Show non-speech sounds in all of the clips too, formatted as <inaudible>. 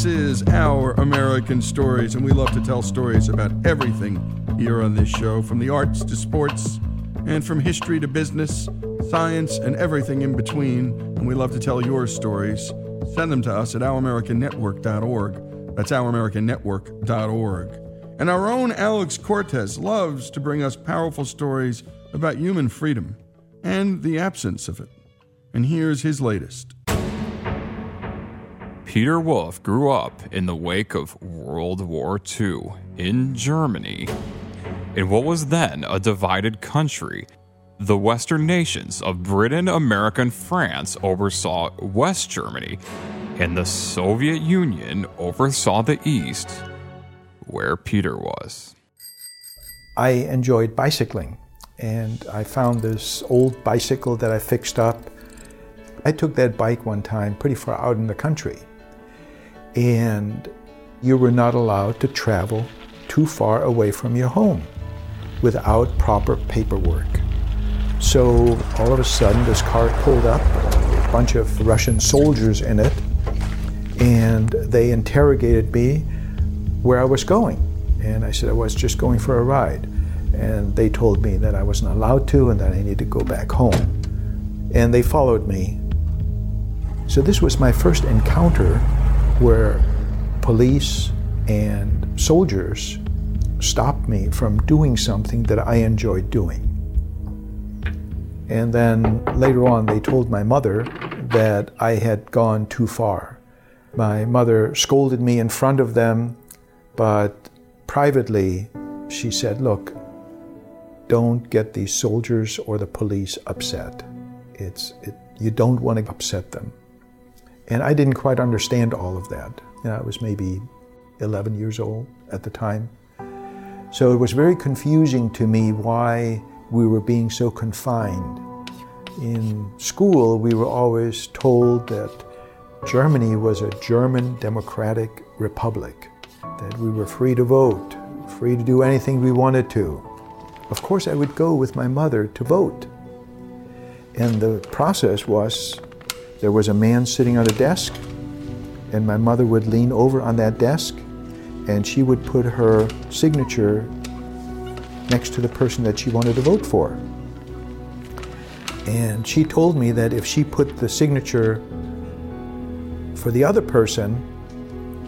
This is Our American Stories, and we love to tell stories about everything here on this show from the arts to sports, and from history to business, science, and everything in between. And we love to tell your stories. Send them to us at ouramericannetwork.org. That's ouramericannetwork.org. And our own Alex Cortez loves to bring us powerful stories about human freedom and the absence of it. And here's his latest. Peter Wolf grew up in the wake of World War II in Germany. In what was then a divided country, the Western nations of Britain, America, and France oversaw West Germany, and the Soviet Union oversaw the East, where Peter was. I enjoyed bicycling, and I found this old bicycle that I fixed up. I took that bike one time pretty far out in the country, and you were not allowed to travel too far away from your home without proper paperwork. So all of a sudden, this car pulled up, a bunch of Russian soldiers in it, and they interrogated me where I was going. And I said I was just going for a ride. And they told me that I wasn't allowed to and that I needed to go back home. And they followed me. So this was my first encounter where police and soldiers stopped me from doing something that I enjoyed doing. And then later on, they told my mother that I had gone too far. My mother scolded me in front of them, but privately, she said, Look, don't get these soldiers or the police upset. It's, it, you don't want to upset them. And I didn't quite understand all of that. You know, I was maybe 11 years old at the time. So it was very confusing to me why we were being so confined. In school, we were always told that Germany was a German democratic republic, that we were free to vote, free to do anything we wanted to. Of course, I would go with my mother to vote. And the process was there was a man sitting at a desk, and my mother would lean over on that desk, and she would put her signature next to the person that she wanted to vote for. And she told me that if she put the signature for the other person,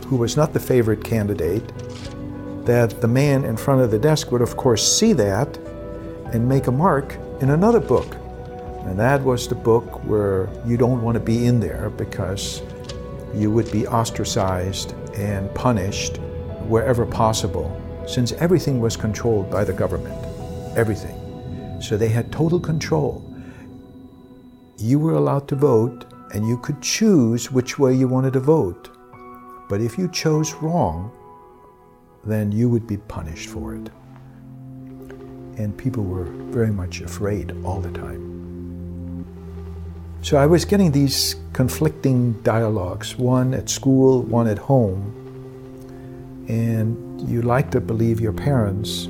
who was not the favorite candidate, that the man in front of the desk would, of course, see that and make a mark in another book. And that was the book where you don't want to be in there because you would be ostracized and punished wherever possible since everything was controlled by the government. Everything. So they had total control. You were allowed to vote and you could choose which way you wanted to vote. But if you chose wrong, then you would be punished for it. And people were very much afraid all the time. So I was getting these conflicting dialogues one at school, one at home. And you like to believe your parents,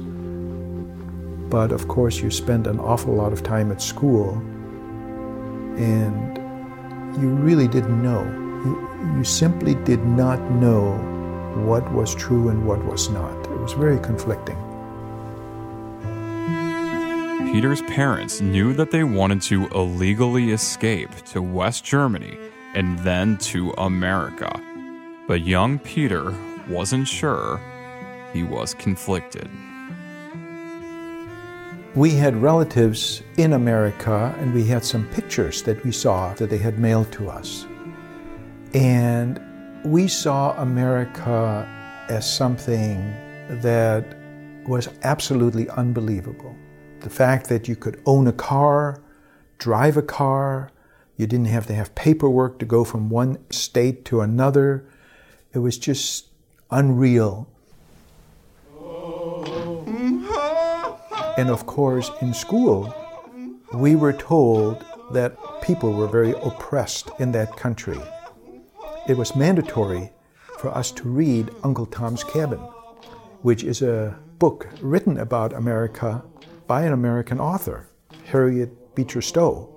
but of course, you spend an awful lot of time at school and you really didn't know. You, you simply did not know what was true and what was not. It was very conflicting. Peter's parents knew that they wanted to illegally escape to West Germany and then to America. But young Peter wasn't sure. He was conflicted. We had relatives in America, and we had some pictures that we saw that they had mailed to us. And we saw America as something that was absolutely unbelievable. The fact that you could own a car, drive a car, you didn't have to have paperwork to go from one state to another. It was just unreal. And of course, in school, we were told that people were very oppressed in that country. It was mandatory for us to read Uncle Tom's Cabin, which is a book written about America by an American author, Harriet Beecher Stowe.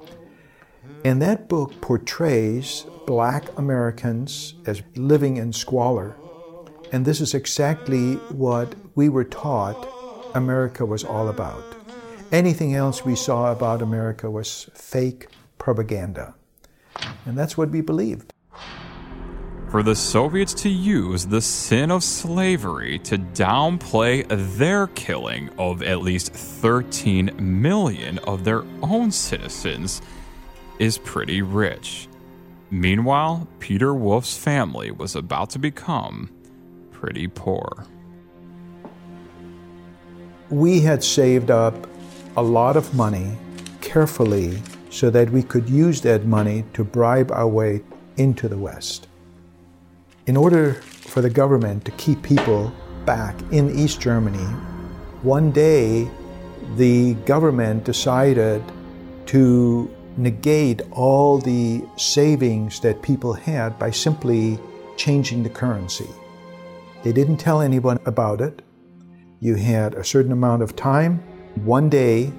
And that book portrays black Americans as living in squalor. And this is exactly what we were taught America was all about. Anything else we saw about America was fake propaganda. And that's what we believed. For the Soviets to use the sin of slavery to downplay their killing of at least 13 million of their own citizens is pretty rich. Meanwhile, Peter Wolf's family was about to become pretty poor. We had saved up a lot of money carefully so that we could use that money to bribe our way into the West. In order for the government to keep people back in East Germany, one day the government decided to negate all the savings that people had by simply changing the currency. They didn't tell anyone about it. You had a certain amount of time, one day,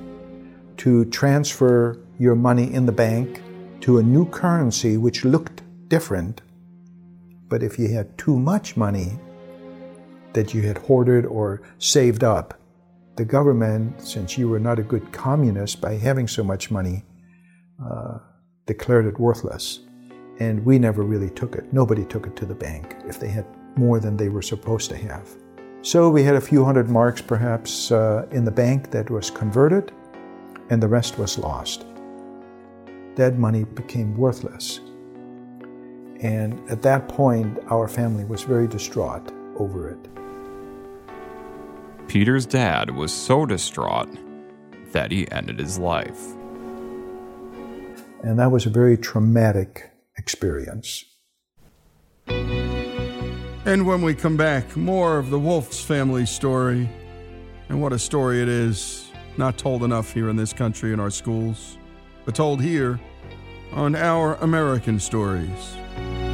to transfer your money in the bank to a new currency which looked different. But if you had too much money that you had hoarded or saved up, the government, since you were not a good communist by having so much money, uh, declared it worthless. And we never really took it. Nobody took it to the bank if they had more than they were supposed to have. So we had a few hundred marks perhaps uh, in the bank that was converted, and the rest was lost. That money became worthless. And at that point, our family was very distraught over it. Peter's dad was so distraught that he ended his life. And that was a very traumatic experience. And when we come back, more of the Wolf's family story. And what a story it is, not told enough here in this country in our schools, but told here on Our American Stories. This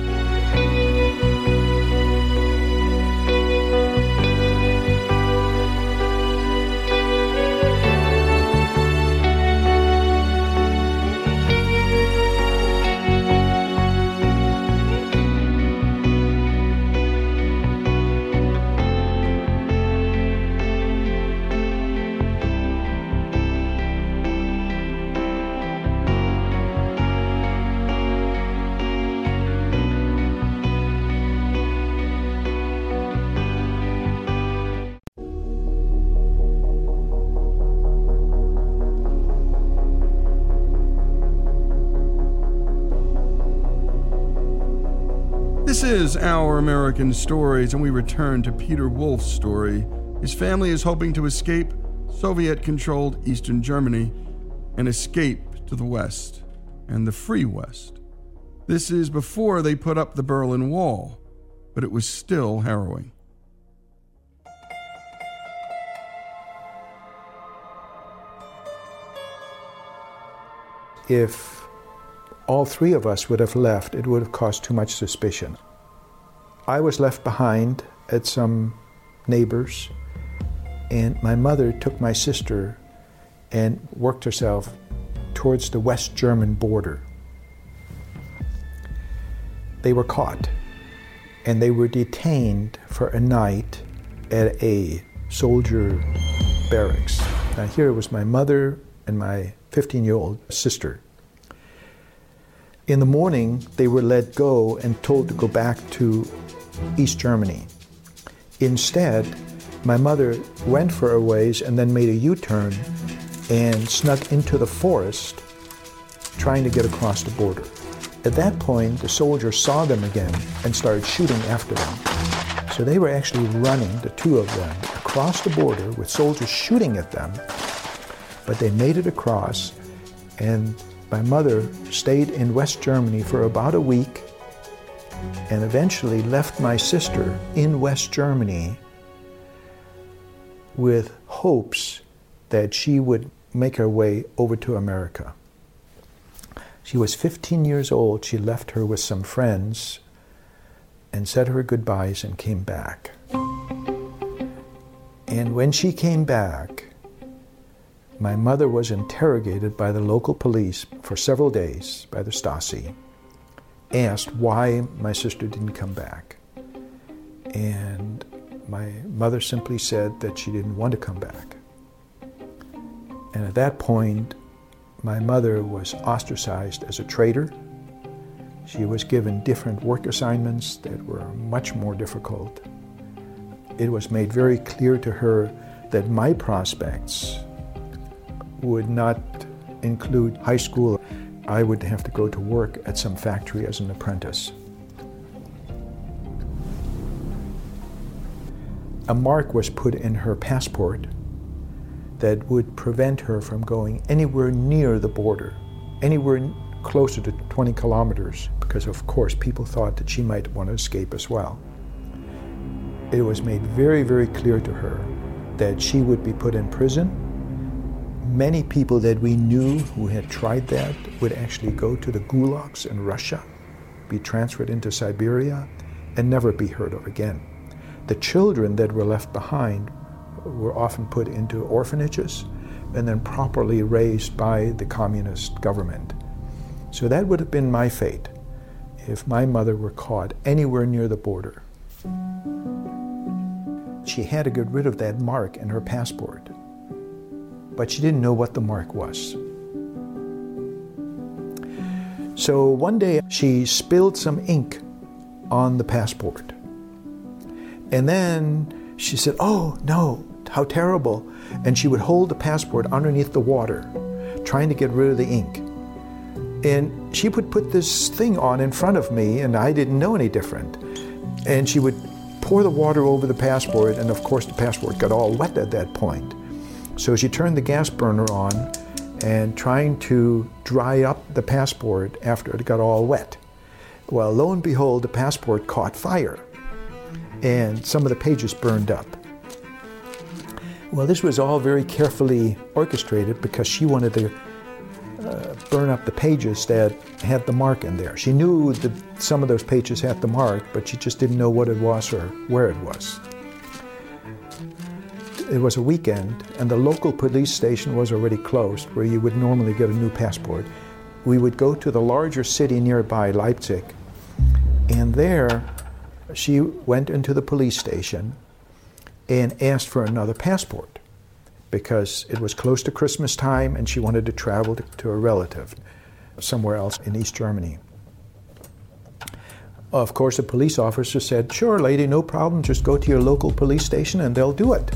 is Our American Stories, and we return to Peter Wolf's story. His family is hoping to escape Soviet controlled Eastern Germany and escape to the West and the free West. This is before they put up the Berlin Wall, but it was still harrowing. If all three of us would have left, it would have caused too much suspicion. I was left behind at some neighbors, and my mother took my sister and worked herself towards the West German border. They were caught and they were detained for a night at a soldier barracks. Now, here was my mother and my 15 year old sister. In the morning, they were let go and told to go back to East Germany. Instead, my mother went for a ways and then made a U turn and snuck into the forest trying to get across the border. At that point, the soldiers saw them again and started shooting after them. So they were actually running, the two of them, across the border with soldiers shooting at them. But they made it across, and my mother stayed in West Germany for about a week and eventually left my sister in West Germany with hopes that she would make her way over to America. She was 15 years old. She left her with some friends and said her goodbyes and came back. And when she came back, my mother was interrogated by the local police for several days by the Stasi, asked why my sister didn't come back. And my mother simply said that she didn't want to come back. And at that point, my mother was ostracized as a traitor. She was given different work assignments that were much more difficult. It was made very clear to her that my prospects would not include high school. I would have to go to work at some factory as an apprentice. A mark was put in her passport that would prevent her from going anywhere near the border, anywhere closer to 20 kilometers, because of course people thought that she might want to escape as well. It was made very, very clear to her that she would be put in prison. Many people that we knew who had tried that would actually go to the gulags in Russia, be transferred into Siberia, and never be heard of again. The children that were left behind were often put into orphanages and then properly raised by the communist government. So that would have been my fate if my mother were caught anywhere near the border. She had to get rid of that mark in her passport, but she didn't know what the mark was. So one day she spilled some ink on the passport. And then she said, Oh, no, how terrible. And she would hold the passport underneath the water, trying to get rid of the ink. And she would put this thing on in front of me, and I didn't know any different. And she would pour the water over the passport, and of course, the passport got all wet at that point. So she turned the gas burner on and trying to dry up the passport after it got all wet. Well, lo and behold, the passport caught fire, and some of the pages burned up. Well, this was all very carefully orchestrated because she wanted to uh, burn up the pages that had the mark in there. She knew that some of those pages had the mark, but she just didn't know what it was or where it was. It was a weekend, and the local police station was already closed, where you would normally get a new passport. We would go to the larger city nearby, Leipzig, and there she went into the police station and asked for another passport because it was close to Christmas time and she wanted to travel to, a relative somewhere else in East Germany. Of course, the police officer said, Sure, lady, no problem. Just go to your local police station and they'll do it.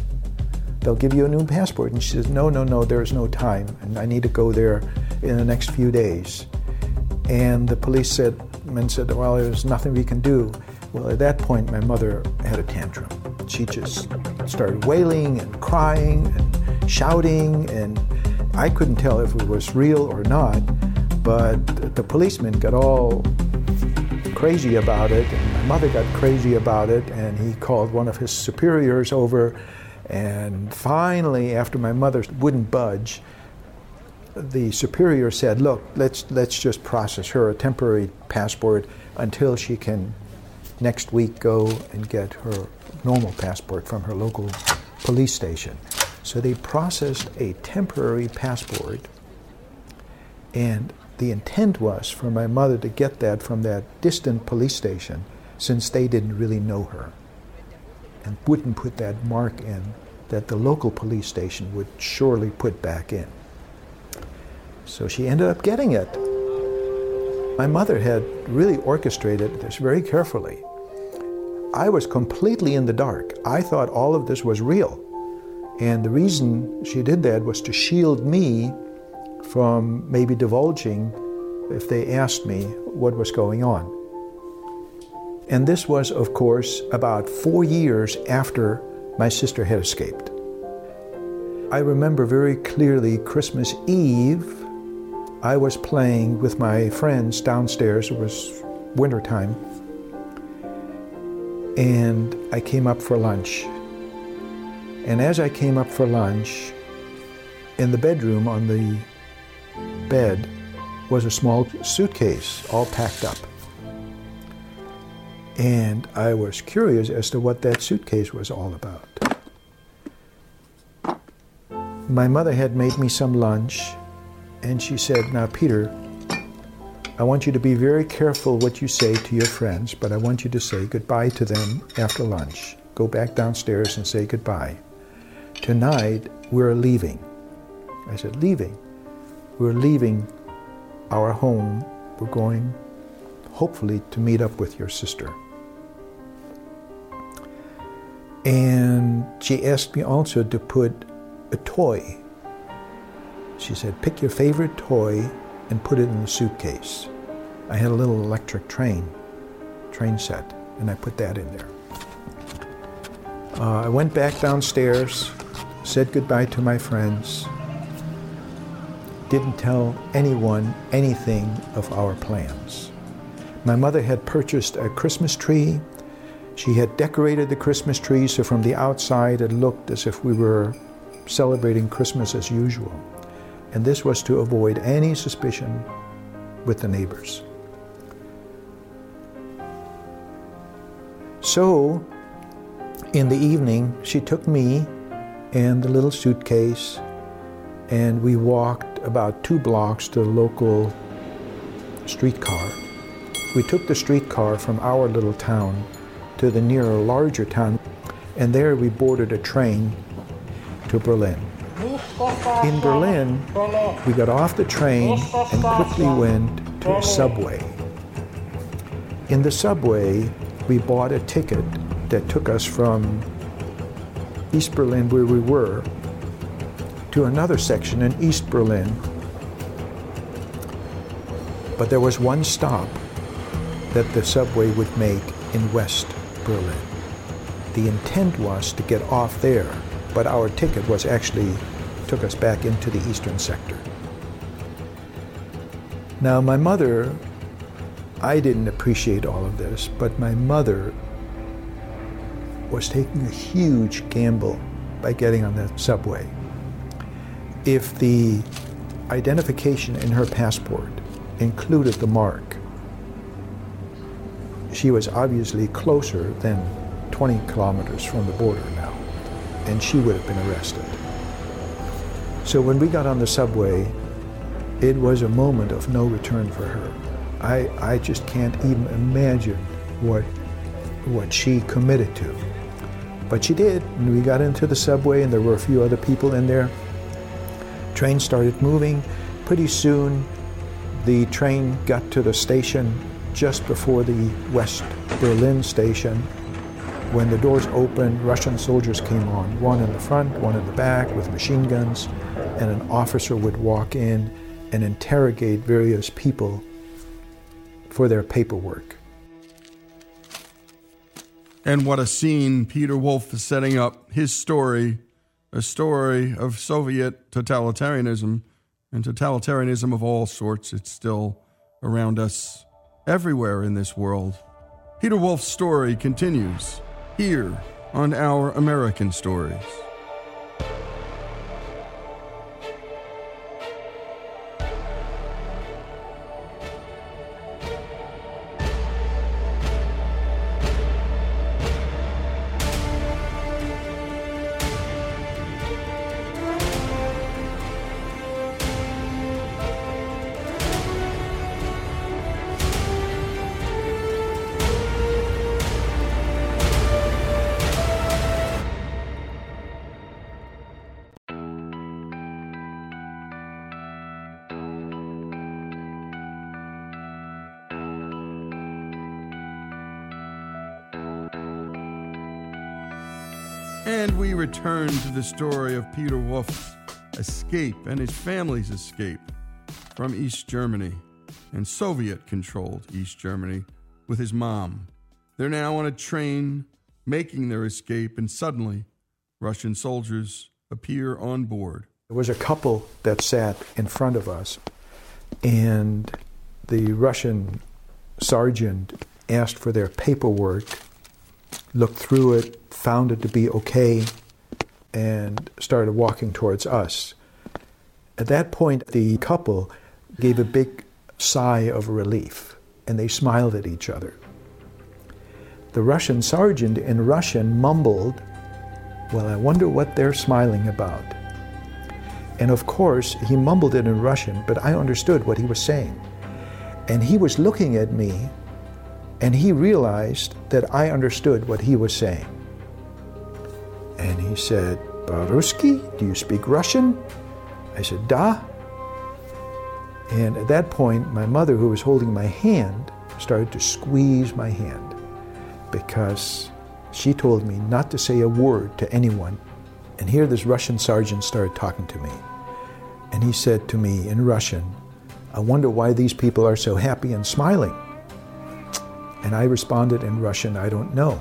They'll give you a new passport. And she says, No, no, no, there's no time. And I need to go there in the next few days. And the police said, men said, Well, there's nothing we can do. Well, at that point, my mother had a tantrum. She just started wailing and crying and shouting, and I couldn't tell if it was real or not, but the policeman got all crazy about it, and my mother got crazy about it, and he called one of his superiors over, and finally, after my mother wouldn't budge, the superior said, "Look, let's let's just process her a temporary passport until she can next week go and get her normal passport from her local police station. So they processed a temporary passport, and the intent was for my mother to get that from that distant police station since they didn't really know her and wouldn't put that mark in that the local police station would surely put back in. So she ended up getting it. My mother had really orchestrated this very carefully. I was completely in the dark. I thought all of this was real. And the reason she did that was to shield me from maybe divulging if they asked me what was going on. And this was, of course, about four years after my sister had escaped. I remember very clearly Christmas Eve, I was playing with my friends downstairs. It was wintertime and I came up for lunch. And as I came up for lunch, in the bedroom on the bed was a small suitcase all packed up. And I was curious as to what that suitcase was all about. My mother had made me some lunch, and she said, Now, Peter, I want you to be very careful what you say to your friends, but I want you to say goodbye to them after lunch. Go back downstairs and say goodbye. Tonight, we're leaving. I said, Leaving? We're leaving our home. We're going, hopefully, to meet up with your sister. And she asked me also to put a toy. She said, Pick your favorite toy and put it in the suitcase. I had a little electric train, train set, and I put that in there. Uh, I went back downstairs, said goodbye to my friends, didn't tell anyone anything of our plans. My mother had purchased a Christmas tree. She had decorated the Christmas tree, so from the outside it looked as if we were celebrating Christmas as usual. And this was to avoid any suspicion with the neighbors. So, in the evening, she took me and the little suitcase, and we walked about two blocks to the local streetcar. We took the streetcar from our little town to the nearer larger town, and there we boarded a train to Berlin. In Berlin, we got off the train and quickly went to a subway. In the subway, we bought a ticket that took us from East Berlin, where we were, to another section in East Berlin. But there was one stop that the subway would make in West Berlin. The intent was to get off there, but our ticket was actually took us back into the eastern sector. Now, my mother, I didn't appreciate all of this, but my mother was taking a huge gamble by getting on the subway. If the identification in her passport included the mark, she was obviously closer than 20 kilometers from the border now, and she would have been arrested. So when we got on the subway, it was a moment of no return for her. I, I just can't even imagine what, what she committed to. But she did. And we got into the subway, and there were a few other people in there. Train started moving. Pretty soon, the train got to the station just before the West Berlin station. When the doors opened, Russian soldiers came on, one in the front, one in the back with machine guns, and an officer would walk in and interrogate various people for their paperwork. And what a scene Peter Wolf is setting up his story, a story of Soviet totalitarianism and totalitarianism of all sorts. It's still around us everywhere in this world. Peter Wolf's story continues here on Our American Stories. Return to the story of Peter Wolf's escape and his family's escape from East Germany and Soviet controlled East Germany with his mom. They're now on a train making their escape, and suddenly Russian soldiers appear on board. There was a couple that sat in front of us, and the Russian sergeant asked for their paperwork, looked through it, found it to be okay, and started walking towards us. At that point, the couple gave a big sigh of relief, and they smiled at each other. The Russian sergeant in Russian mumbled, Well, I wonder what they're smiling about. And of course, he mumbled it in Russian, but I understood what he was saying. And he was looking at me, and he realized that I understood what he was saying. And he said, Po-russki, do you speak Russian? I said, Da. And at that point, my mother, who was holding my hand, started to squeeze my hand because she told me not to say a word to anyone. And here this Russian sergeant started talking to me. And he said to me in Russian, I wonder why these people are so happy and smiling. And I responded in Russian, I don't know.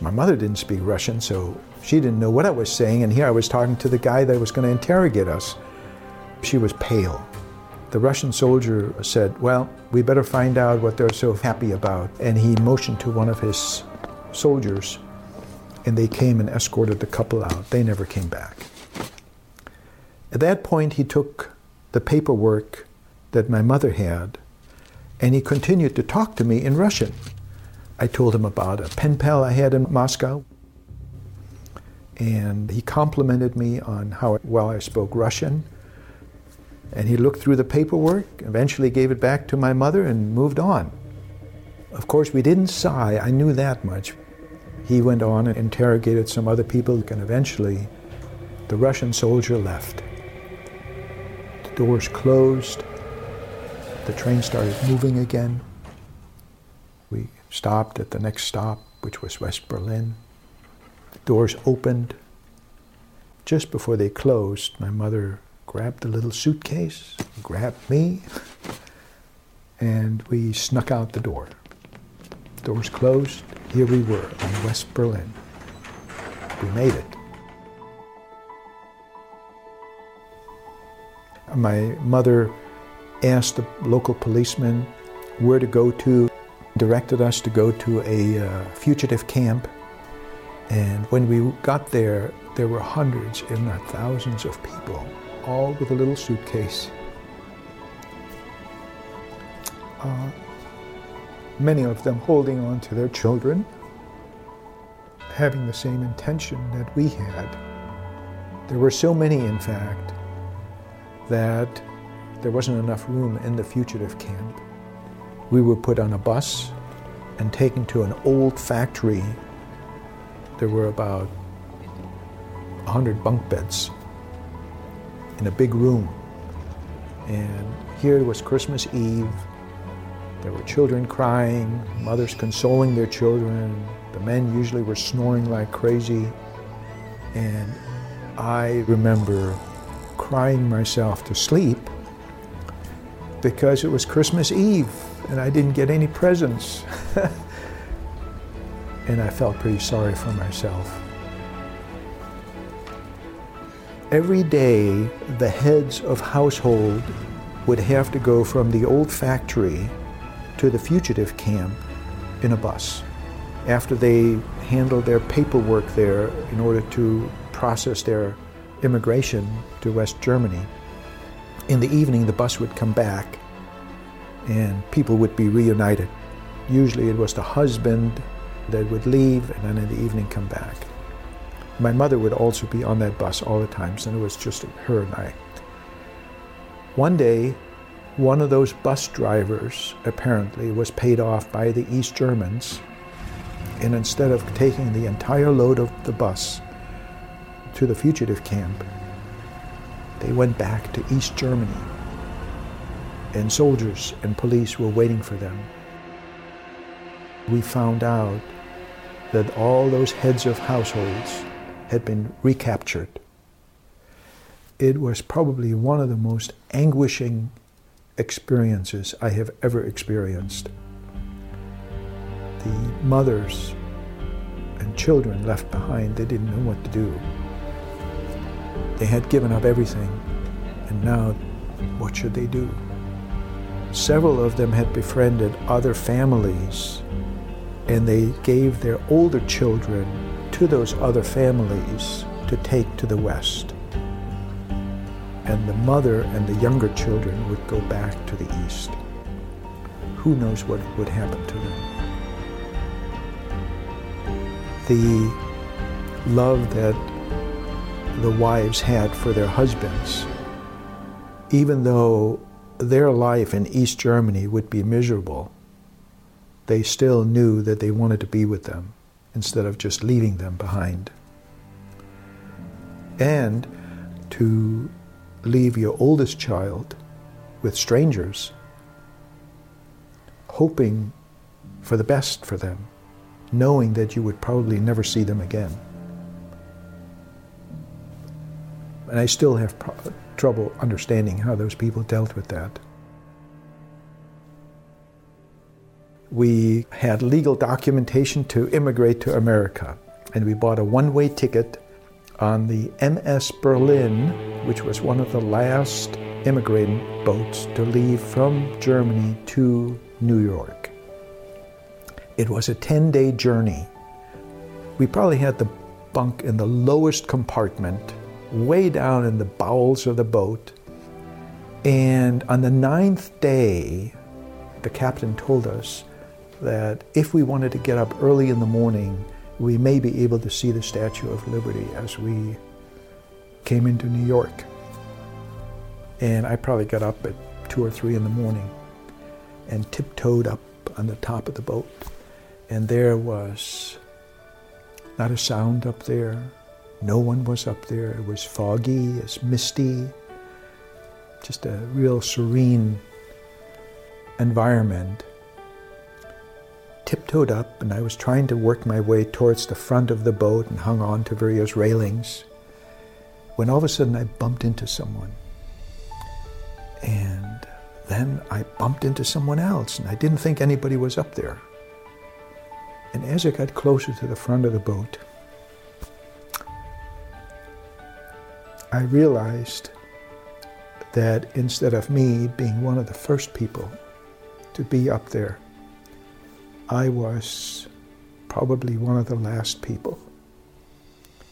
My mother didn't speak Russian, so she didn't know what I was saying. And here I was talking to the guy that was going to interrogate us. She was pale. The Russian soldier said, Well, we better find out what they're so happy about. And he motioned to one of his soldiers, and they came and escorted the couple out. They never came back. At that point, he took the paperwork that my mother had, and he continued to talk to me in Russian. I told him about a pen pal I had in Moscow, and he complimented me on how well I spoke Russian and he looked through the paperwork, eventually gave it back to my mother, and moved on. Of course, we didn't sigh, I knew that much. He went on and interrogated some other people, and eventually the Russian soldier left. The doors closed, the train started moving again. Stopped at the next stop, which was West Berlin. The doors opened. Just before they closed, my mother grabbed the little suitcase, grabbed me, and we snuck out the door. Doors closed. Here we were in West Berlin. We made it. My mother asked the local policeman where to go to, directed us to go to a uh, fugitive camp. And when we got there, there were hundreds, if not thousands, of people all with a little suitcase. Uh, many of them holding on to their children, having the same intention that we had. There were so many, in fact, that there wasn't enough room in the fugitive camp. We were put on a bus and taken to an old factory. There were about 100 bunk beds in a big room. And here it was Christmas Eve. There were children crying, mothers consoling their children. The men usually were snoring like crazy. And I remember crying myself to sleep because it was Christmas Eve and I didn't get any presents. <laughs> and I felt pretty sorry for myself. Every day, the heads of household would have to go from the old factory to the fugitive camp in a bus. After they handled their paperwork there in order to process their immigration to West Germany, in the evening the bus would come back and people would be reunited. Usually it was the husband that would leave and then in the evening come back. My mother would also be on that bus all the times, and it was just her and I. One day, one of those bus drivers apparently was paid off by the East Germans, and instead of taking the entire load of the bus to the fugitive camp, they went back to East Germany, and soldiers and police were waiting for them. We found out that all those heads of households had been recaptured. It was probably one of the most anguishing experiences I have ever experienced. The mothers and children left behind, they didn't know what to do. They had given up everything, and now what should they do? Several of them had befriended other families, and they gave their older children to those other families to take to the West. And the mother and the younger children would go back to the East. Who knows what would happen to them? The love that the wives had for their husbands, even though their life in East Germany would be miserable, they still knew that they wanted to be with them instead of just leaving them behind. And to leave your oldest child with strangers, hoping for the best for them, knowing that you would probably never see them again. And I still have pro- trouble understanding how those people dealt with that. We had legal documentation to immigrate to America, and we bought a one way ticket on the MS Berlin, which was one of the last immigrating boats to leave from Germany to New York. It was a 10 day journey. We probably had the bunk in the lowest compartment, way down in the bowels of the boat. And on the ninth day, the captain told us that if we wanted to get up early in the morning, we may be able to see the Statue of Liberty as we came into New York. And I probably got up at two or three in the morning and tiptoed up on the top of the boat. And there was not a sound up there. No one was up there. It was foggy, it's misty, just a real serene environment tiptoed up and I was trying to work my way towards the front of the boat and hung on to various railings when all of a sudden I bumped into someone. And then I bumped into someone else and I didn't think anybody was up there. And as I got closer to the front of the boat, I realized that instead of me being one of the first people to be up there, I was probably one of the last people.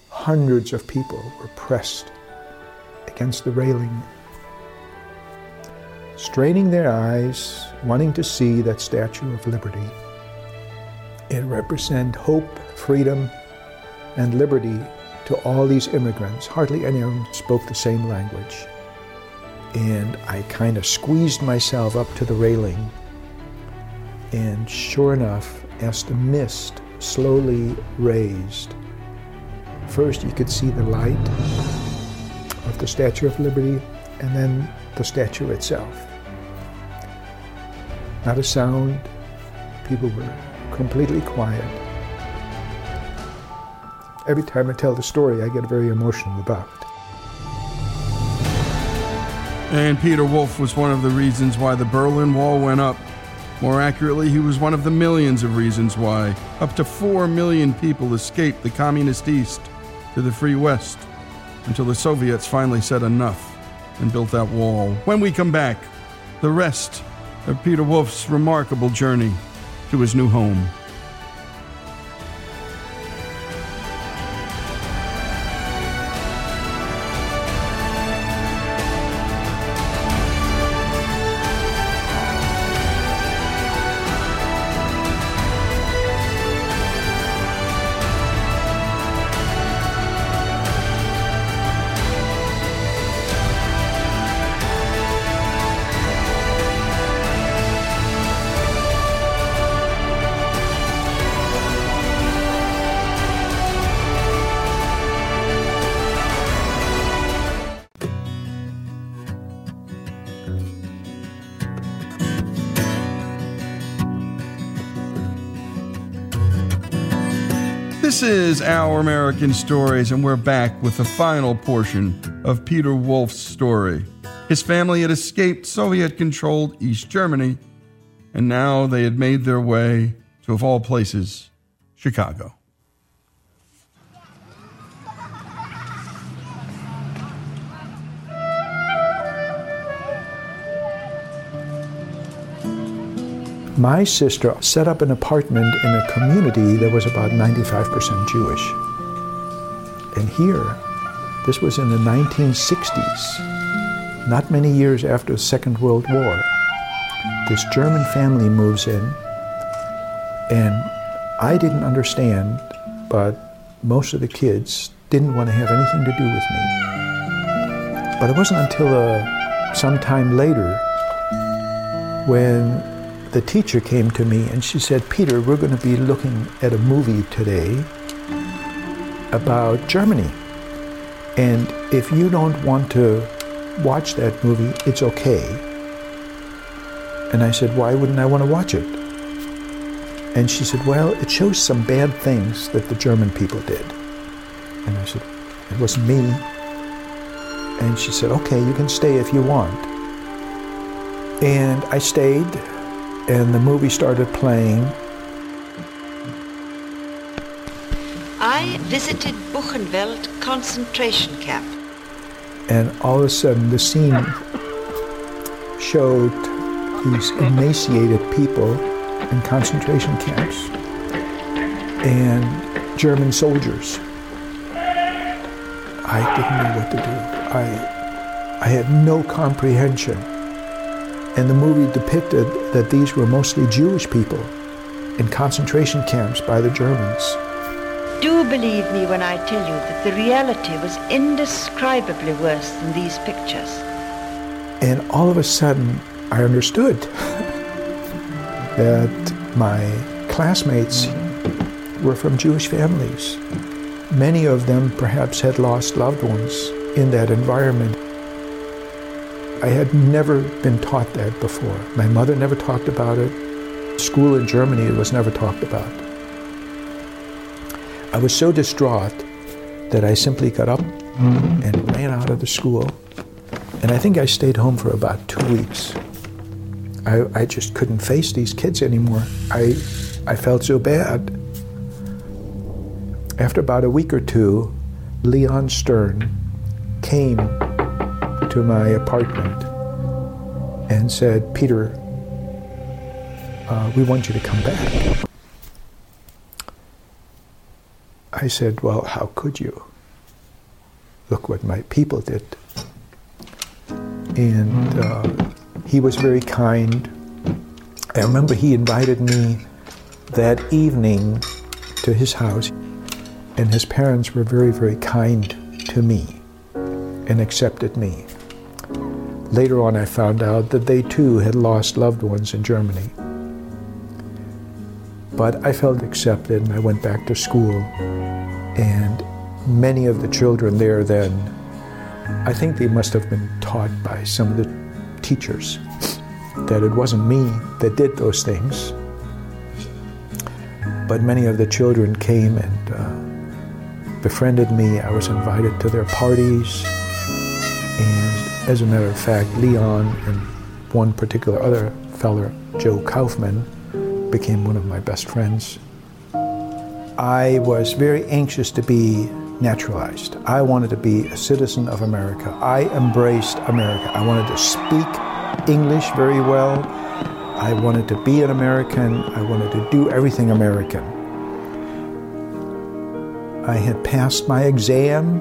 Hundreds of people were pressed against the railing, straining their eyes, wanting to see that Statue of Liberty. It represented hope, freedom, and liberty to all these immigrants. Hardly any of them spoke the same language. And I kind of squeezed myself up to the railing and sure enough, as the mist slowly raised, first you could see the light of the Statue of Liberty and then the statue itself. Not a sound, people were completely quiet. Every time I tell the story, I get very emotional about it. And Peter Wolf was one of the reasons why the Berlin Wall went up more accurately, he was one of the millions of reasons why up to 4 million people escaped the communist East to the free West until the Soviets finally said enough and built that wall. When we come back, the rest of Peter Wolf's remarkable journey to his new home. Our American Stories, and we're back with the final portion of Peter Wolf's story. His family had escaped Soviet controlled East Germany, and now they had made their way to, of all places, Chicago. My sister set up an apartment in a community that was about 95% Jewish. And here, this was in the 1960s, not many years after the Second World War. This German family moves in, and I didn't understand, but most of the kids didn't want to have anything to do with me. But it wasn't until uh, some time later when the teacher came to me and she said, Peter, we're going to be looking at a movie today about Germany. And if you don't want to watch that movie, it's okay. And I said, Why wouldn't I want to watch it? And she said, Well, it shows some bad things that the German people did. And I said, It wasn't me. And she said, Okay, you can stay if you want. And I stayed, and the movie started playing. I visited Buchenwald concentration camp. And all of a sudden, the scene showed these emaciated people in concentration camps and German soldiers. I didn't know what to do. I, I had no comprehension. And the movie depicted that these were mostly Jewish people in concentration camps by the Germans. Do believe me when I tell you that the reality was indescribably worse than these pictures. And all of a sudden, I understood <laughs> that my classmates were from Jewish families. Many of them perhaps had lost loved ones in that environment. I had never been taught that before. My mother never talked about it. School in Germany was never talked about. I was so distraught that I simply got up and ran out of the school. And I think I stayed home for about two weeks. I, I just couldn't face these kids anymore. I, I felt so bad. After about a week or two, Leon Stern came to my apartment and said, Peter, uh, we want you to come back. I said, Well, how could you? Look what my people did. And uh, he was very kind. I remember he invited me that evening to his house, and his parents were very, very kind to me and accepted me. Later on, I found out that they too had lost loved ones in Germany. But I felt accepted and I went back to school. And many of the children there then, I think they must have been taught by some of the teachers that it wasn't me that did those things. But many of the children came and uh, befriended me. I was invited to their parties. And as a matter of fact, Leon and one particular other feller, Joe Kaufman, became one of my best friends. I was very anxious to be naturalized. I wanted to be a citizen of America. I embraced America. I wanted to speak English very well. I wanted to be an American. I wanted to do everything American. I had passed my exam,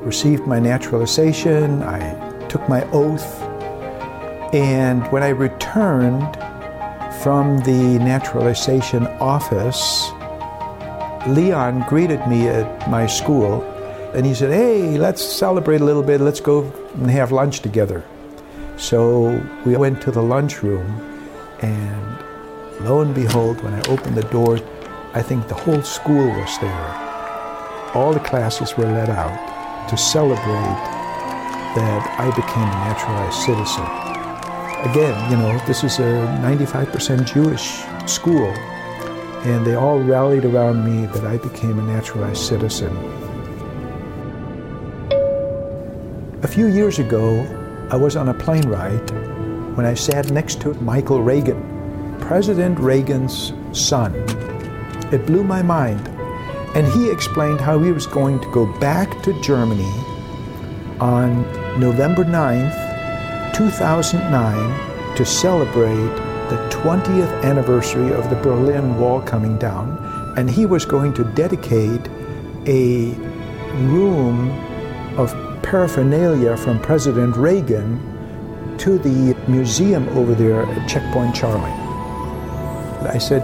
received my naturalization, I took my oath, and when I returned, from the naturalization office, Leon greeted me at my school and he said, Hey, let's celebrate a little bit. Let's go and have lunch together. So we went to the lunchroom, and lo and behold, when I opened the door, I think the whole school was there. All the classes were let out to celebrate that I became a naturalized citizen again, you know, this is a 95% Jewish school, and they all rallied around me that I became a naturalized citizen. A few years ago, I was on a plane ride when I sat next to Michael Reagan, President Reagan's son. It blew my mind. And he explained how he was going to go back to Germany on November 9th 2009 to celebrate the 20th anniversary of the Berlin Wall coming down, and he was going to dedicate a room of paraphernalia from President Reagan to the museum over there at Checkpoint Charlie. I said,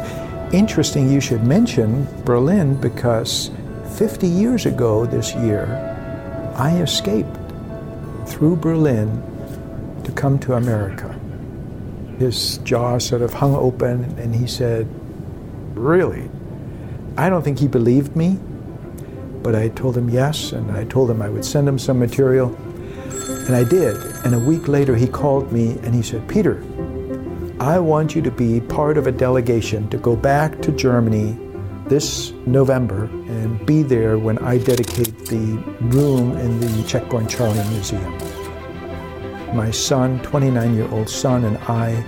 interesting you should mention Berlin because 50 years ago this year, I escaped through Berlin come to America. His jaw sort of hung open, and he said, Really? I don't think he believed me, but I told him yes, and I told him I would send him some material, and I did. And a week later, he called me and he said, Peter, I want you to be part of a delegation to go back to Germany this November and be there when I dedicate the room in the Checkpoint Charlie Museum. My son, 29 year old son, and I,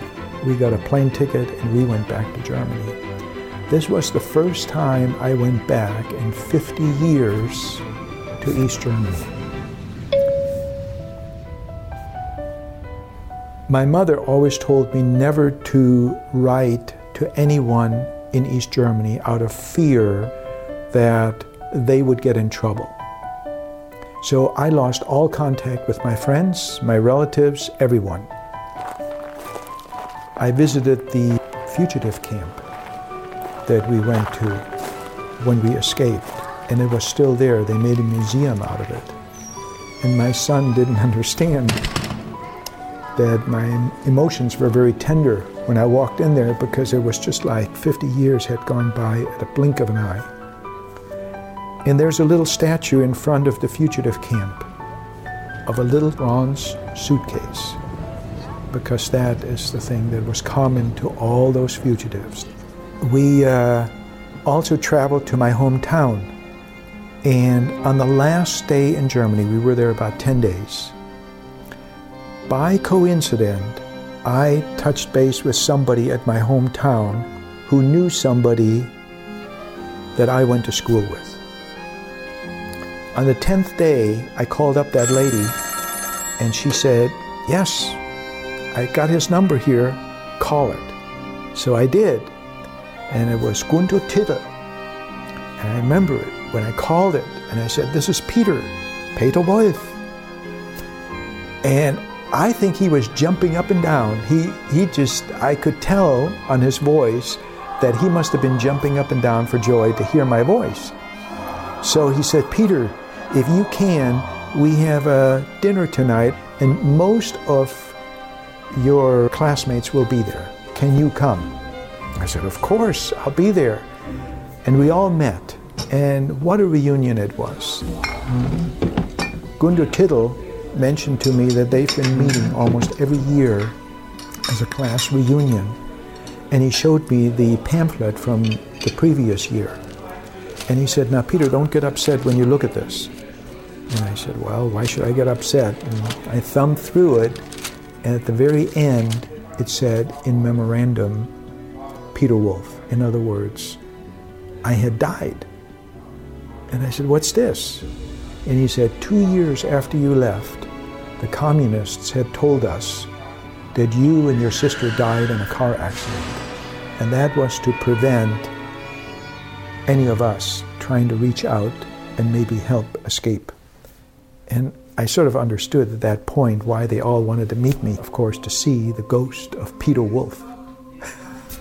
we got a plane ticket and we went back to Germany. This was the first time I went back in 50 years to East Germany. My mother always told me never to write to anyone in East Germany out of fear that they would get in trouble. So I lost all contact with my friends, my relatives, everyone. I visited the fugitive camp that we went to when we escaped, and it was still there. They made a museum out of it. And my son didn't <laughs> understand that my emotions were very tender when I walked in there because it was just like 50 years had gone by at a blink of an eye. And there's a little statue in front of the fugitive camp of a little bronze suitcase because that is the thing that was common to all those fugitives. We uh, also traveled to my hometown. And on the last day in Germany, we were there about 10 days. By coincidence, I touched base with somebody at my hometown who knew somebody that I went to school with. On the 10th day, I called up that lady and she said, Yes, I got his number here, call it. So I did and it was Gunther Tittel. And I remember it when I called it and I said, This is Peter, Peter Wolf. And I think he was jumping up and down. He, he just, I could tell on his voice that he must have been jumping up and down for joy to hear my voice. So he said, Peter, if you can, we have a dinner tonight, and most of your classmates will be there. Can you come? I said, Of course, I'll be there. And we all met. And what a reunion it was. Gunther Tittel mentioned to me that they've been meeting almost every year as a class reunion. And he showed me the pamphlet from the previous year. And he said, Now, Peter, don't get upset when you look at this. And I said, Well, why should I get upset? And I thumbed through it, and at the very end, it said, In memorandum, Peter Wolf. In other words, I had died. And I said, What's this? And he said, Two years after you left, the communists had told us that you and your sister died in a car accident. And that was to prevent any of us trying to reach out and maybe help escape. And I sort of understood at that point why they all wanted to meet me, of course, to see the ghost of Peter Wolf. <laughs>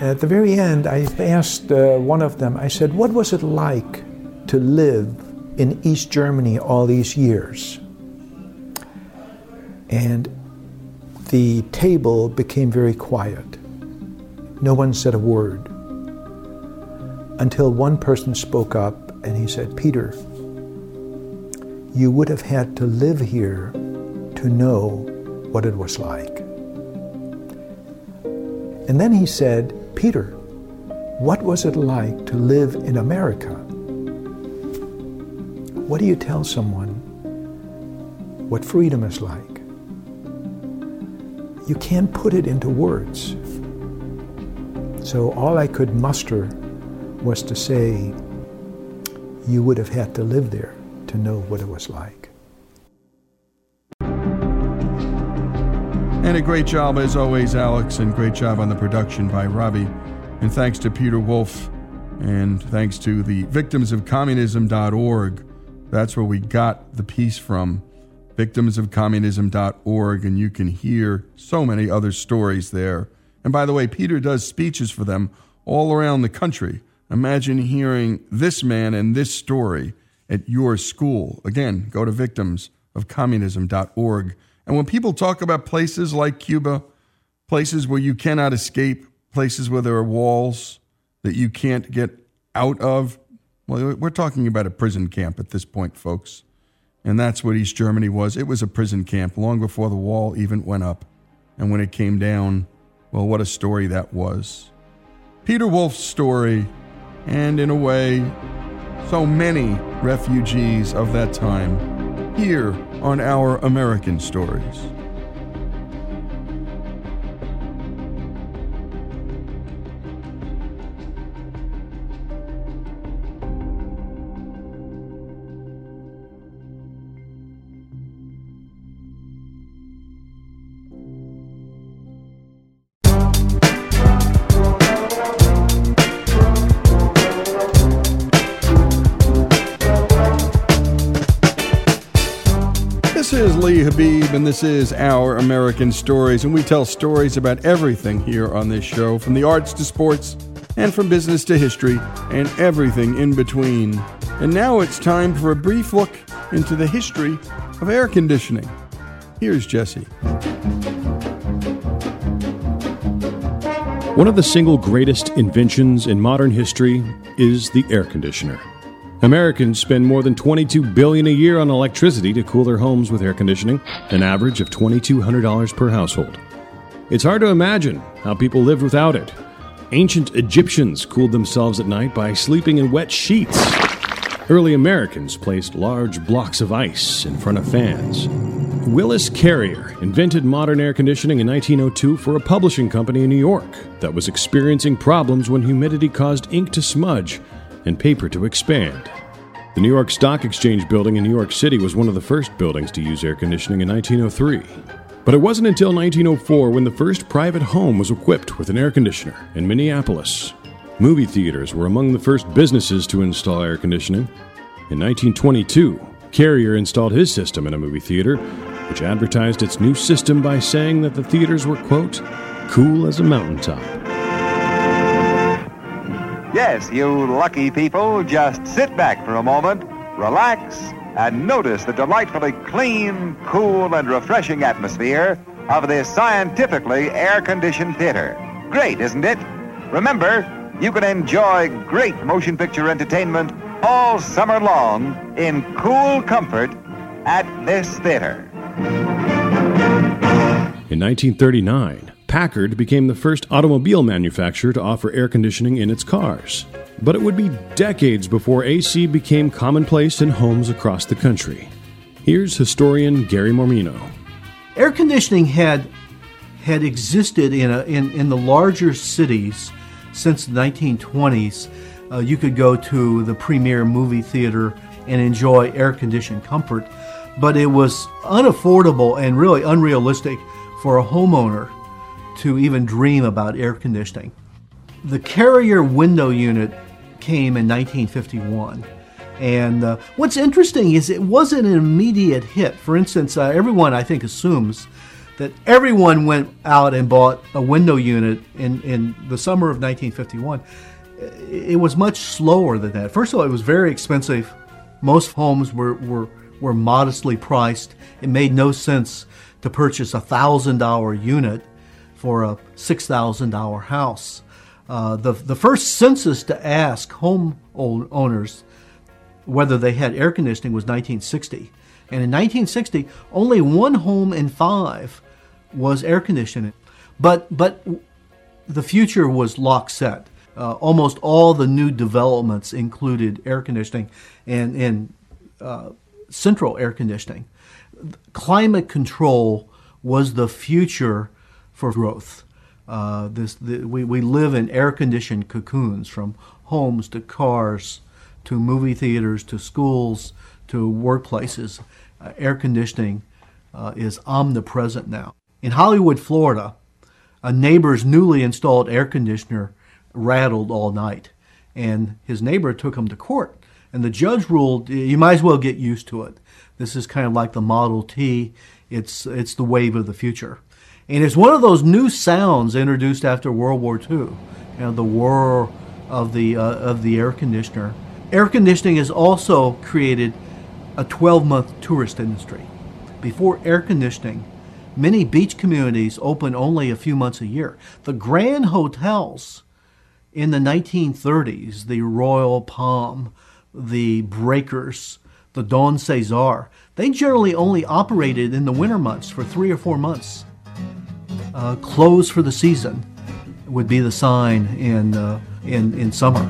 At the very end, I asked uh, one of them, I said, What was it like to live in East Germany all these years? And the table became very quiet. No one said a word until one person spoke up and he said, Peter, you would have had to live here to know what it was like. And then he said, Peter, what was it like to live in America? What do you tell someone what freedom is like? You can't put it into words. So all I could muster was to say, you would have had to live there to know what it was like. And a great job, as always, Alex, and great job on the production by Robbie. And thanks to Peter Wolf, and thanks to the victimsofcommunism.org. That's where we got the piece from, victimsofcommunism.org, and you can hear so many other stories there. And by the way, Peter does speeches for them all around the country. Imagine hearing this man and this story at your school. Again, go to victimsofcommunism.org. And when people talk about places like Cuba, places where you cannot escape, places where there are walls that you can't get out of, well, we're talking about a prison camp at this point, folks. And that's what East Germany was. It was a prison camp long before the wall even went up. And when it came down, well, what a story that was. Peter Wolf's story, and in a way, so many refugees of that time, here on Our American Stories. Lee Habib, and this is Our American Stories. And we tell stories about everything here on this show, from the arts to sports, and from business to history, and everything in between. And now it's time for a brief look into the history of air conditioning. Here's Jesse. One of the single greatest inventions in modern history is the air conditioner. Americans spend more than 22 billion a year on electricity to cool their homes with air conditioning, an average of $2200 per household. It's hard to imagine how people lived without it. Ancient Egyptians cooled themselves at night by sleeping in wet sheets. Early Americans placed large blocks of ice in front of fans. Willis Carrier invented modern air conditioning in 1902 for a publishing company in New York that was experiencing problems when humidity caused ink to smudge and paper to expand. The New York Stock Exchange building in New York City was one of the first buildings to use air conditioning in 1903. But it wasn't until 1904 when the first private home was equipped with an air conditioner in Minneapolis. Movie theaters were among the first businesses to install air conditioning. In 1922, Carrier installed his system in a movie theater, which advertised its new system by saying that the theaters were, quote, cool as a mountaintop. Yes, you lucky people, just sit back for a moment, relax, and notice the delightfully clean, cool, and refreshing atmosphere of this scientifically air conditioned theater. Great, isn't it? Remember, you can enjoy great motion picture entertainment all summer long in cool comfort at this theater. In 1939, Packard became the first automobile manufacturer to offer air conditioning in its cars. But it would be decades before AC became commonplace in homes across the country. Here's historian Gary Mormino. Air conditioning had had existed in, a, in, in the larger cities since the 1920s. Uh, you could go to the premier movie theater and enjoy air conditioned comfort, but it was unaffordable and really unrealistic for a homeowner to even dream about air conditioning. The Carrier window unit came in 1951. And uh, what's interesting is it wasn't an immediate hit. For instance, uh, everyone I think assumes that everyone went out and bought a window unit in, in the summer of 1951. It was much slower than that. First of all, it was very expensive. Most homes were, were, were modestly priced. It made no sense to purchase a $1,000 unit for a $6,000 house. Uh, the, the first census to ask home owners whether they had air conditioning was 1960. And in 1960, only one home in five was air conditioning. But, but the future was lock set. Uh, almost all the new developments included air conditioning and, and uh, central air conditioning. Climate control was the future for growth. Uh, this, the, we, we live in air conditioned cocoons from homes to cars to movie theaters to schools to workplaces. Uh, air conditioning uh, is omnipresent now. In Hollywood, Florida, a neighbor's newly installed air conditioner rattled all night, and his neighbor took him to court. And the judge ruled you might as well get used to it. This is kind of like the Model T. It's it's the wave of the future. And it's one of those new sounds introduced after World War II. You know, the whir, of the uh, of the air conditioner. Air conditioning has also created a 12-month tourist industry. Before air conditioning, many beach communities opened only a few months a year. The grand hotels in the 1930s, the Royal Palm, the Breakers, the Don Cesar, they generally only operated in the winter months for three or four months. Uh, closed for the season would be the sign in, uh, in, in summer.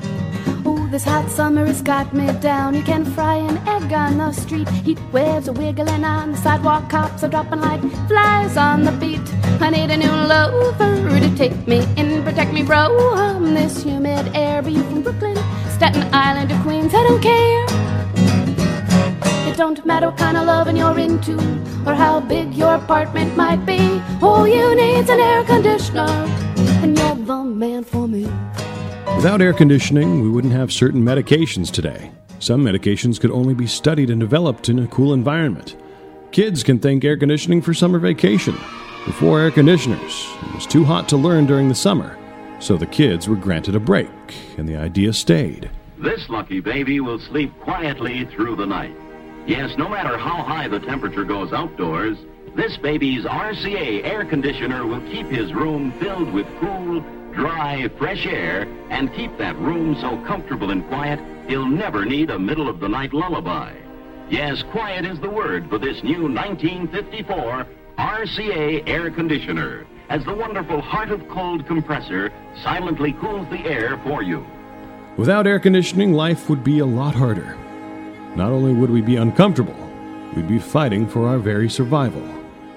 Oh, this hot summer has got me down. You can fry an egg on the street. Heat waves are wiggling on the sidewalk. Cops are dropping like flies on the beat. I need a new lover to take me in, protect me from this humid air. Be you from Brooklyn, Staten Island, or Queens, I don't care. It don't matter what kind of loving you're into or how big your apartment might be. All you need's an air conditioner, and you're the man for me. Without air conditioning, we wouldn't have certain medications today. Some medications could only be studied and developed in a cool environment. Kids can thank air conditioning for summer vacation. Before air conditioners, it was too hot to learn during the summer, so the kids were granted a break, and the idea stayed. This lucky baby will sleep quietly through the night. Yes, no matter how high the temperature goes outdoors, this baby's RCA air conditioner will keep his room filled with cool, dry, fresh air and keep that room so comfortable and quiet he'll never need a middle of the night lullaby. Yes, quiet is the word for this new 1954 RCA air conditioner, as the wonderful heart of cold compressor silently cools the air for you. Without air conditioning, life would be a lot harder. Not only would we be uncomfortable, we'd be fighting for our very survival.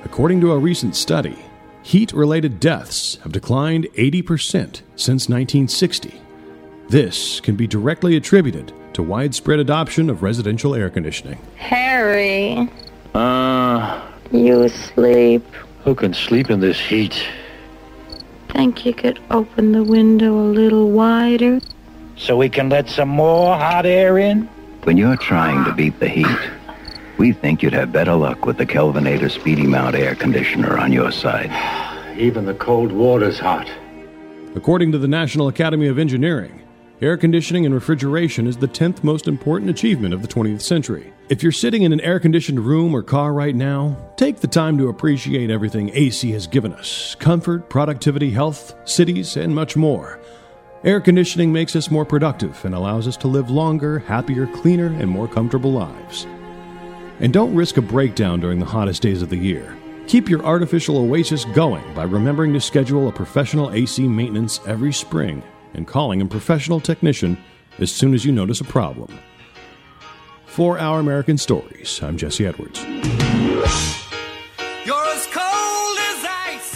According to a recent study, heat related deaths have declined 80% since 1960. This can be directly attributed to widespread adoption of residential air conditioning. Harry, Uh, you sleep. who can sleep in this heat? Think you could open the window a little wider? So we can let some more hot air in? When you're trying to beat the heat, we think you'd have better luck with the Kelvinator Speedy Mount air conditioner on your side. <sighs> Even the cold water's hot. According to the National Academy of Engineering, air conditioning and refrigeration is the 10th most important achievement of the 20th century. If you're sitting in an air conditioned room or car right now, take the time to appreciate everything AC has given us comfort, productivity, health, cities, and much more. Air conditioning makes us more productive and allows us to live longer, happier, cleaner, and more comfortable lives. And don't risk a breakdown during the hottest days of the year. Keep your artificial oasis going by remembering to schedule a professional AC maintenance every spring and calling a professional technician as soon as you notice a problem. For Our American Stories, I'm Jesse Edwards.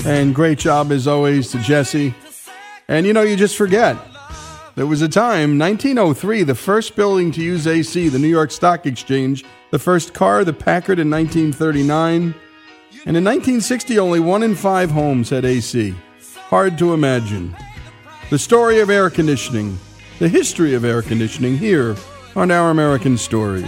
And great job as always to Jesse. And you know, you just forget. There was a time, 1903, the first building to use AC, the New York Stock Exchange, the first car, the Packard in 1939. And in 1960, only one in five homes had AC. Hard to imagine. The story of air conditioning, the history of air conditioning here on Our American Stories.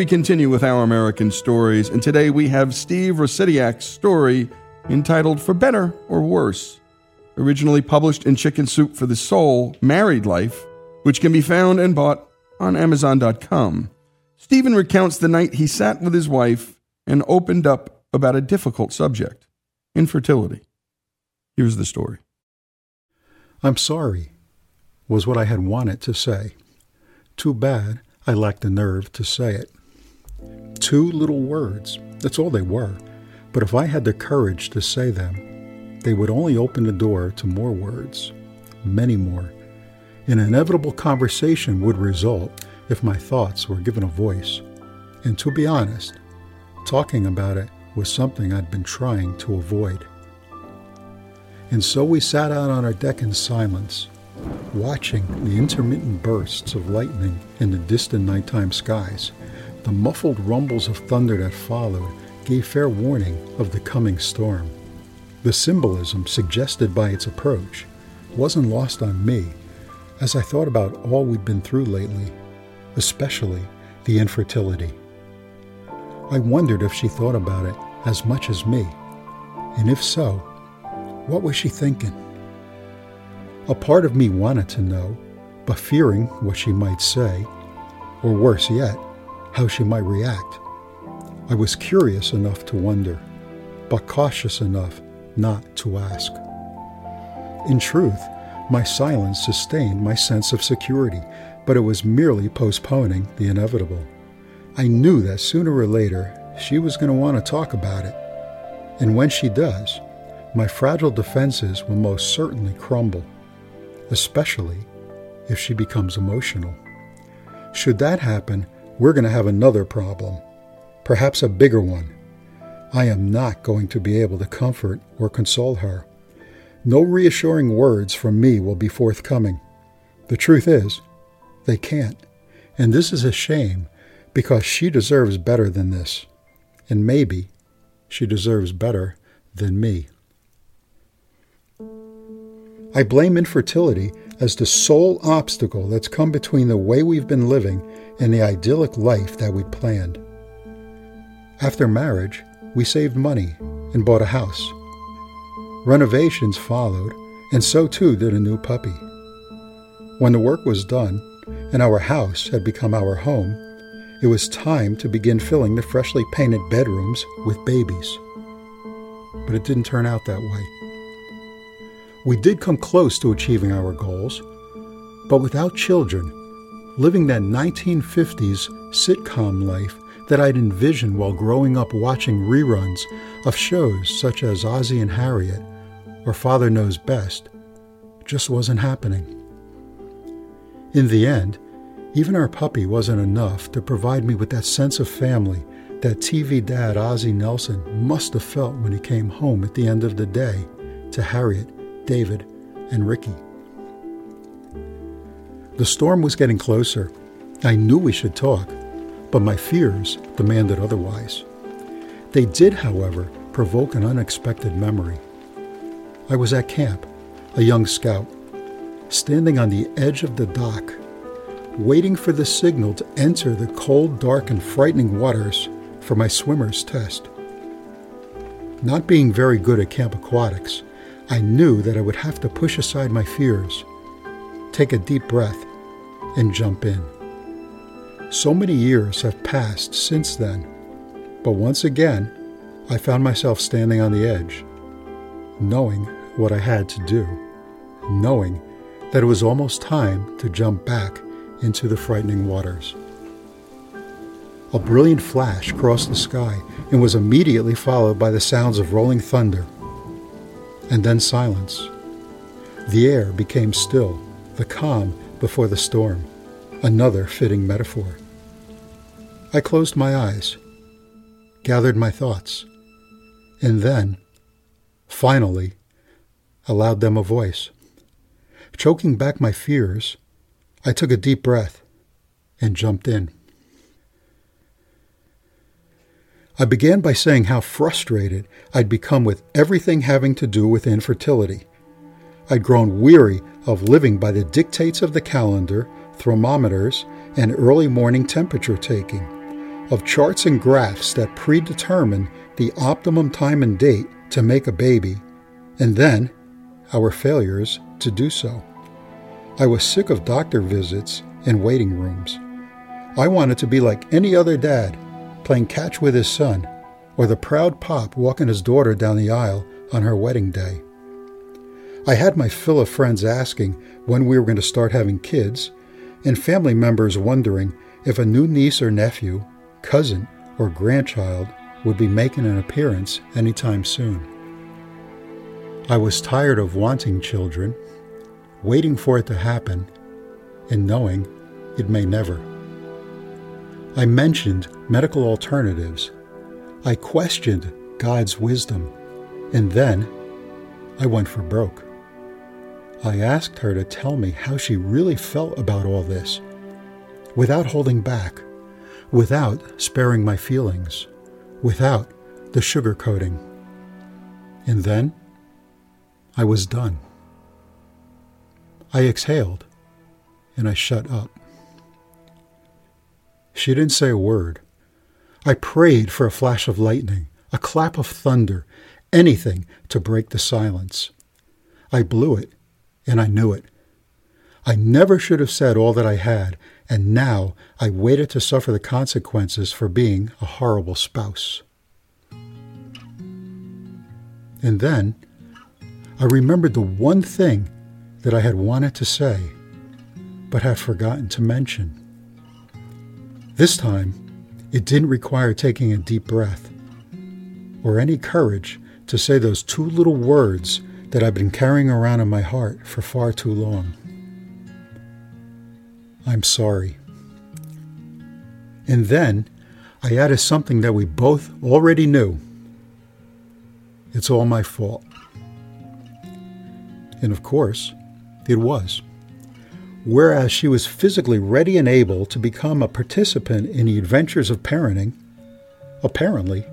We continue with our American stories. And today we have Steve Rusiniak's story entitled For Better or Worse. Originally published in Chicken Soup for the Soul Married Life, which can be found and bought on Amazon.com. Stephen recounts the night he sat with his wife and opened up about a difficult subject infertility. Here's the story. I'm sorry, was what I had wanted to say. Too bad I lacked the nerve to say it. Two little words, that's all they were. But if I had the courage to say them, they would only open the door to more words, many more. An inevitable conversation would result if my thoughts were given a voice. And to be honest, talking about it was something I'd been trying to avoid. And so we sat out on our deck in silence, watching the intermittent bursts of lightning in the distant nighttime skies. The muffled rumbles of thunder that followed gave fair warning of the coming storm. The symbolism suggested by its approach wasn't lost on me as I thought about all we'd been through lately, especially the infertility. I wondered if she thought about it as much as me, and if so, what was she thinking? A part of me wanted to know, but fearing what she might say, or worse yet, how she might react. I was curious enough to wonder, but cautious enough not to ask. In truth, my silence sustained my sense of security, but it was merely postponing the inevitable. I knew that sooner or later she was going to want to talk about it. And when she does, my fragile defenses will most certainly crumble, especially if she becomes emotional. Should that happen, we're going to have another problem, perhaps a bigger one. I am not going to be able to comfort or console her. No reassuring words from me will be forthcoming. The truth is, they can't. And this is a shame because she deserves better than this. And maybe she deserves better than me. I blame infertility as the sole obstacle that's come between the way we've been living and the idyllic life that we'd planned. After marriage, we saved money and bought a house. Renovations followed, and so too did a new puppy. When the work was done and our house had become our home, it was time to begin filling the freshly painted bedrooms with babies. But it didn't turn out that way. We did come close to achieving our goals, but without children, living that 1950s sitcom life that I'd envisioned while growing up watching reruns of shows such as Ozzie and Harriet or Father Knows Best just wasn't happening. In the end, even our puppy wasn't enough to provide me with that sense of family that TV dad Ozzie Nelson must have felt when he came home at the end of the day to Harriet, David, and Ricky. The storm was getting closer. I knew we should talk, but my fears demanded otherwise. They did, however, provoke an unexpected memory. I was at camp, a young scout, standing on the edge of the dock, waiting for the signal to enter the cold, dark, and frightening waters for my swimmer's test. Not being very good at camp aquatics, I knew that I would have to push aside my fears, take a deep breath, and jump in. So many years have passed since then, but once again, I found myself standing on the edge, knowing what I had to do, knowing that it was almost time to jump back into the frightening waters. A brilliant flash crossed the sky and was immediately followed by the sounds of rolling thunder, and then silence. The air became still, the calm before the storm, another fitting metaphor. I closed my eyes, gathered my thoughts, and then, finally, allowed them a voice. Choking back my fears, I took a deep breath and jumped in. I began by saying how frustrated I'd become with everything having to do with infertility. I'd grown weary of living by the dictates of the calendar, thermometers, and early morning temperature taking of charts and graphs that predetermine the optimum time and date to make a baby, and then our failures to do so. I was sick of doctor visits and waiting rooms. I wanted to be like any other dad, playing catch with his son, or the proud pop walking his daughter down the aisle on her wedding day. I had my fill of friends asking when we were going to start having kids, and family members wondering if a new niece or nephew cousin, or grandchild would be making an appearance anytime soon. I was tired of wanting children, waiting for it to happen, and knowing it may never. I mentioned medical alternatives. I questioned God's wisdom. And then I went for broke. I asked her to tell me how she really felt about all this, without holding back, without sparing my feelings, without the sugarcoating. And then I was done. I exhaled and I shut up. She didn't say a word. I prayed for a flash of lightning, a clap of thunder, anything to break the silence. I blew it, and I knew it. I never should have said all that I had, and now I waited to suffer the consequences for being a horrible spouse. And then I remembered the one thing that I had wanted to say, but had forgotten to mention. This time, it didn't require taking a deep breath or any courage to say those two little words that I've been carrying around in my heart for far too long. I'm sorry. And then I added something that we both already knew. It's all my fault. And of course, it was whereas she was physically ready and able to become a participant in the adventures of parenting, apparently,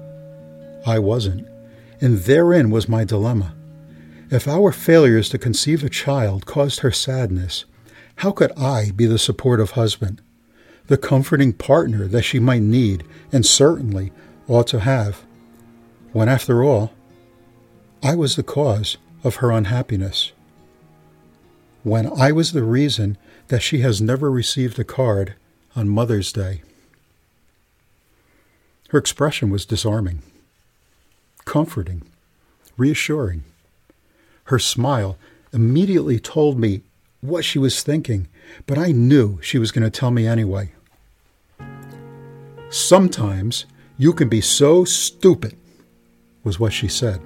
I wasn't. And therein was my dilemma. If our failures to conceive a child caused her sadness, how could I be the supportive husband, the comforting partner that she might need and certainly ought to have, when after all, I was the cause of her unhappiness? When I was the reason that she has never received a card on Mother's Day. Her expression was disarming, comforting, reassuring. Her smile immediately told me what she was thinking, but I knew she was going to tell me anyway. Sometimes you can be so stupid, was what she said.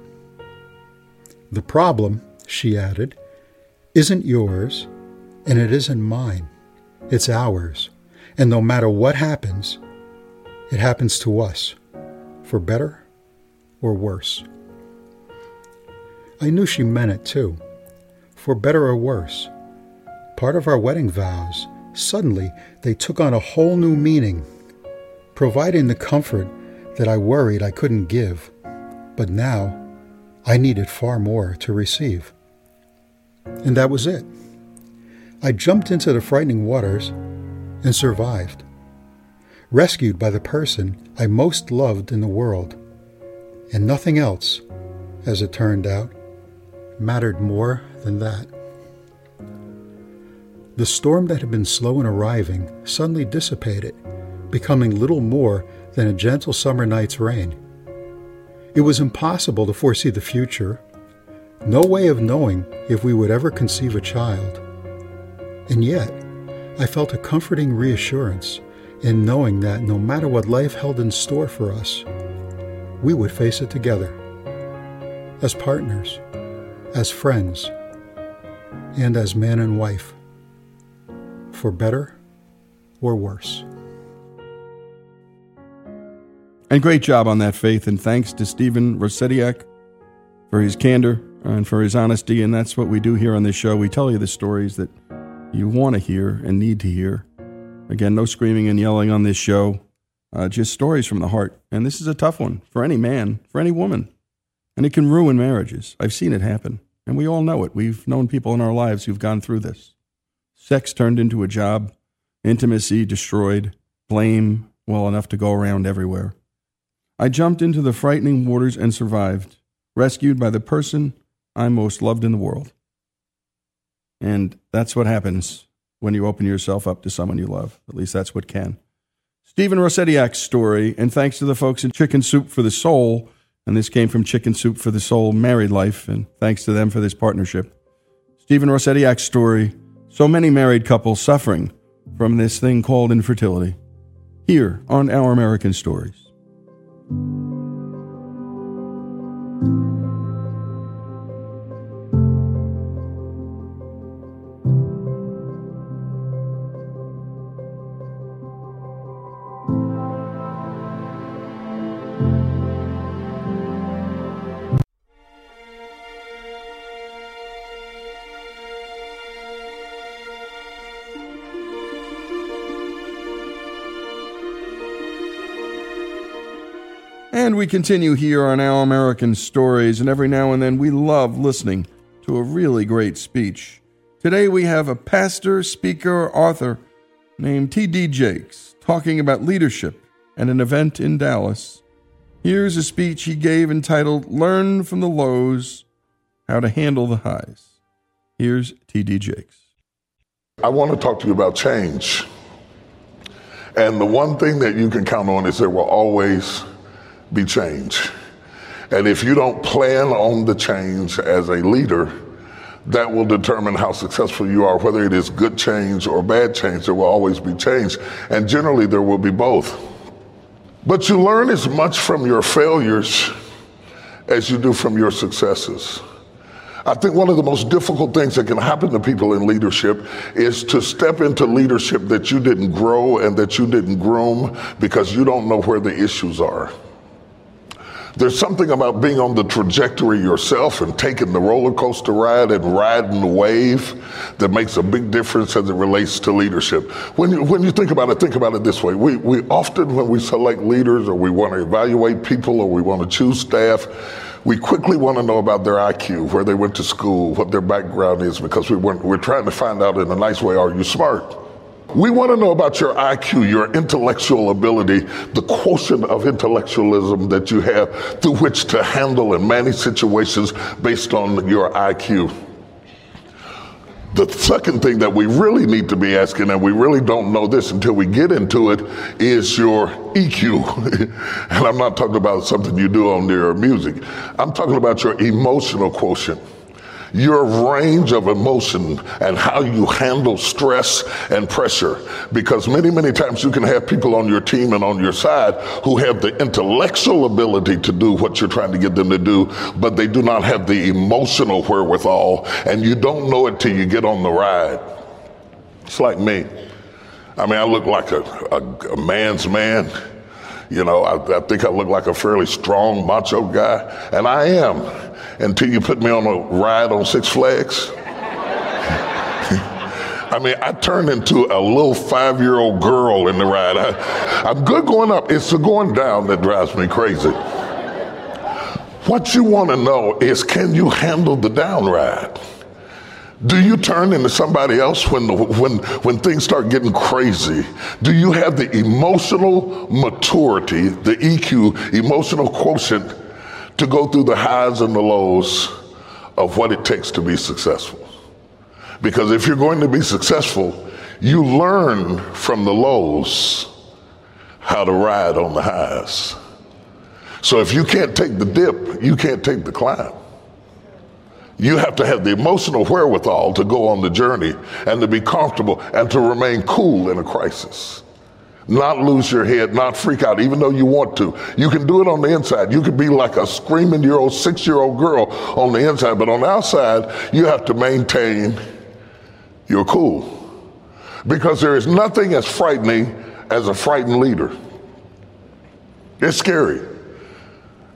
The problem, she added, isn't yours, and it isn't mine. It's ours. And no matter what happens, it happens to us, for better or worse. I knew she meant it too, for better or worse. Part of our wedding vows, suddenly they took on a whole new meaning, providing the comfort that I worried I couldn't give, but now I needed far more to receive. And that was it. I jumped into the frightening waters and survived, rescued by the person I most loved in the world. And nothing else, as it turned out, mattered more than that. The storm that had been slow in arriving suddenly dissipated, becoming little more than a gentle summer night's rain. It was impossible to foresee the future no way of knowing if we would ever conceive a child. And yet, I felt a comforting reassurance in knowing that no matter what life held in store for us, we would face it together as partners, as friends, and as man and wife, for better or worse. And great job on that, Faith, and thanks to Stephen Rusiniak for his candor and for his honesty. And that's what we do here on this show. We tell you the stories that you want to hear and need to hear. Again, no screaming and yelling on this show, uh, just stories from the heart. And this is a tough one for any man, for any woman. And it can ruin marriages. I've seen it happen. And we all know it. We've known people in our lives who've gone through this. Sex turned into a job, intimacy destroyed, blame well enough to go around everywhere. I jumped into the frightening waters and survived, rescued by the person I most loved in the world. And that's what happens when you open yourself up to someone you love. At least that's what can. Stephen Rusiniak's story, and thanks to the folks in Chicken Soup for the Soul, and this came from Chicken Soup for the Soul Married Life, and thanks to them for this partnership. Stephen Rusiniak's story, so many married couples suffering from this thing called infertility, here on Our American Stories. And we continue here on Our American Stories, and every now and then we love listening to a really great speech. Today we have a pastor, speaker, author named T.D. Jakes talking about leadership at an event in Dallas. Here's a speech he gave entitled Learn from the Lows How to Handle the Highs. Here's T.D. Jakes. I want to talk to you about change. And the one thing that you can count on is there will always be change. And if you don't plan on the change as a leader, that will determine how successful you are, whether it is good change or bad change. There will always be change. And generally, there will be both. But you learn as much from your failures as you do from your successes. I think one of the most difficult things that can happen to people in leadership is to step into leadership that you didn't grow and that you didn't groom because you don't know where the issues are. There's something about being on the trajectory yourself and taking the roller coaster ride and riding the wave that makes a big difference as it relates to leadership. When you, when you think about it, think about it this way. We, we often, when we select leaders or we want to evaluate people or we want to choose staff, we quickly want to know about their IQ, where they went to school, what their background is, because we we're trying to find out in a nice way, are you smart? We want to know about your IQ, your intellectual ability, the quotient of intellectualism that you have through which to handle and manage situations based on your IQ. The second thing that we really need to be asking, and we really don't know this until we get into it, is your EQ. <laughs> and I'm not talking about something you do on your music. I'm talking about your emotional quotient your range of emotion and how you handle stress and pressure. Because many, many times you can have people on your team and on your side who have the intellectual ability to do what you're trying to get them to do, but they do not have the emotional wherewithal, and you don't know it till you get on the ride. It's like me. I mean, I look like a, a, a man's man. You know, I, I think I look like a fairly strong, macho guy, and I am until you put me on a ride on Six Flags. I mean, I turned into a little five year old girl in the ride. I, am good going up, it's the going down that drives me crazy. What you want to know is can you handle the down ride? Do you turn into somebody else when, the, when, when things start getting crazy? Do you have the emotional maturity, the EQ, emotional quotient to go through the highs and the lows of what it takes to be successful? Because if you're going to be successful, you learn from the lows how to ride on the highs. So if you can't take the dip, you can't take the climb. You have to have the emotional wherewithal to go on the journey and to be comfortable and to remain cool in a crisis. Not lose your head, not freak out, even though you want to. You can do it on the inside. You can be like a screaming year old, six year old girl on the inside, but on the outside, you have to maintain your cool. Because there is nothing as frightening as a frightened leader. It's scary.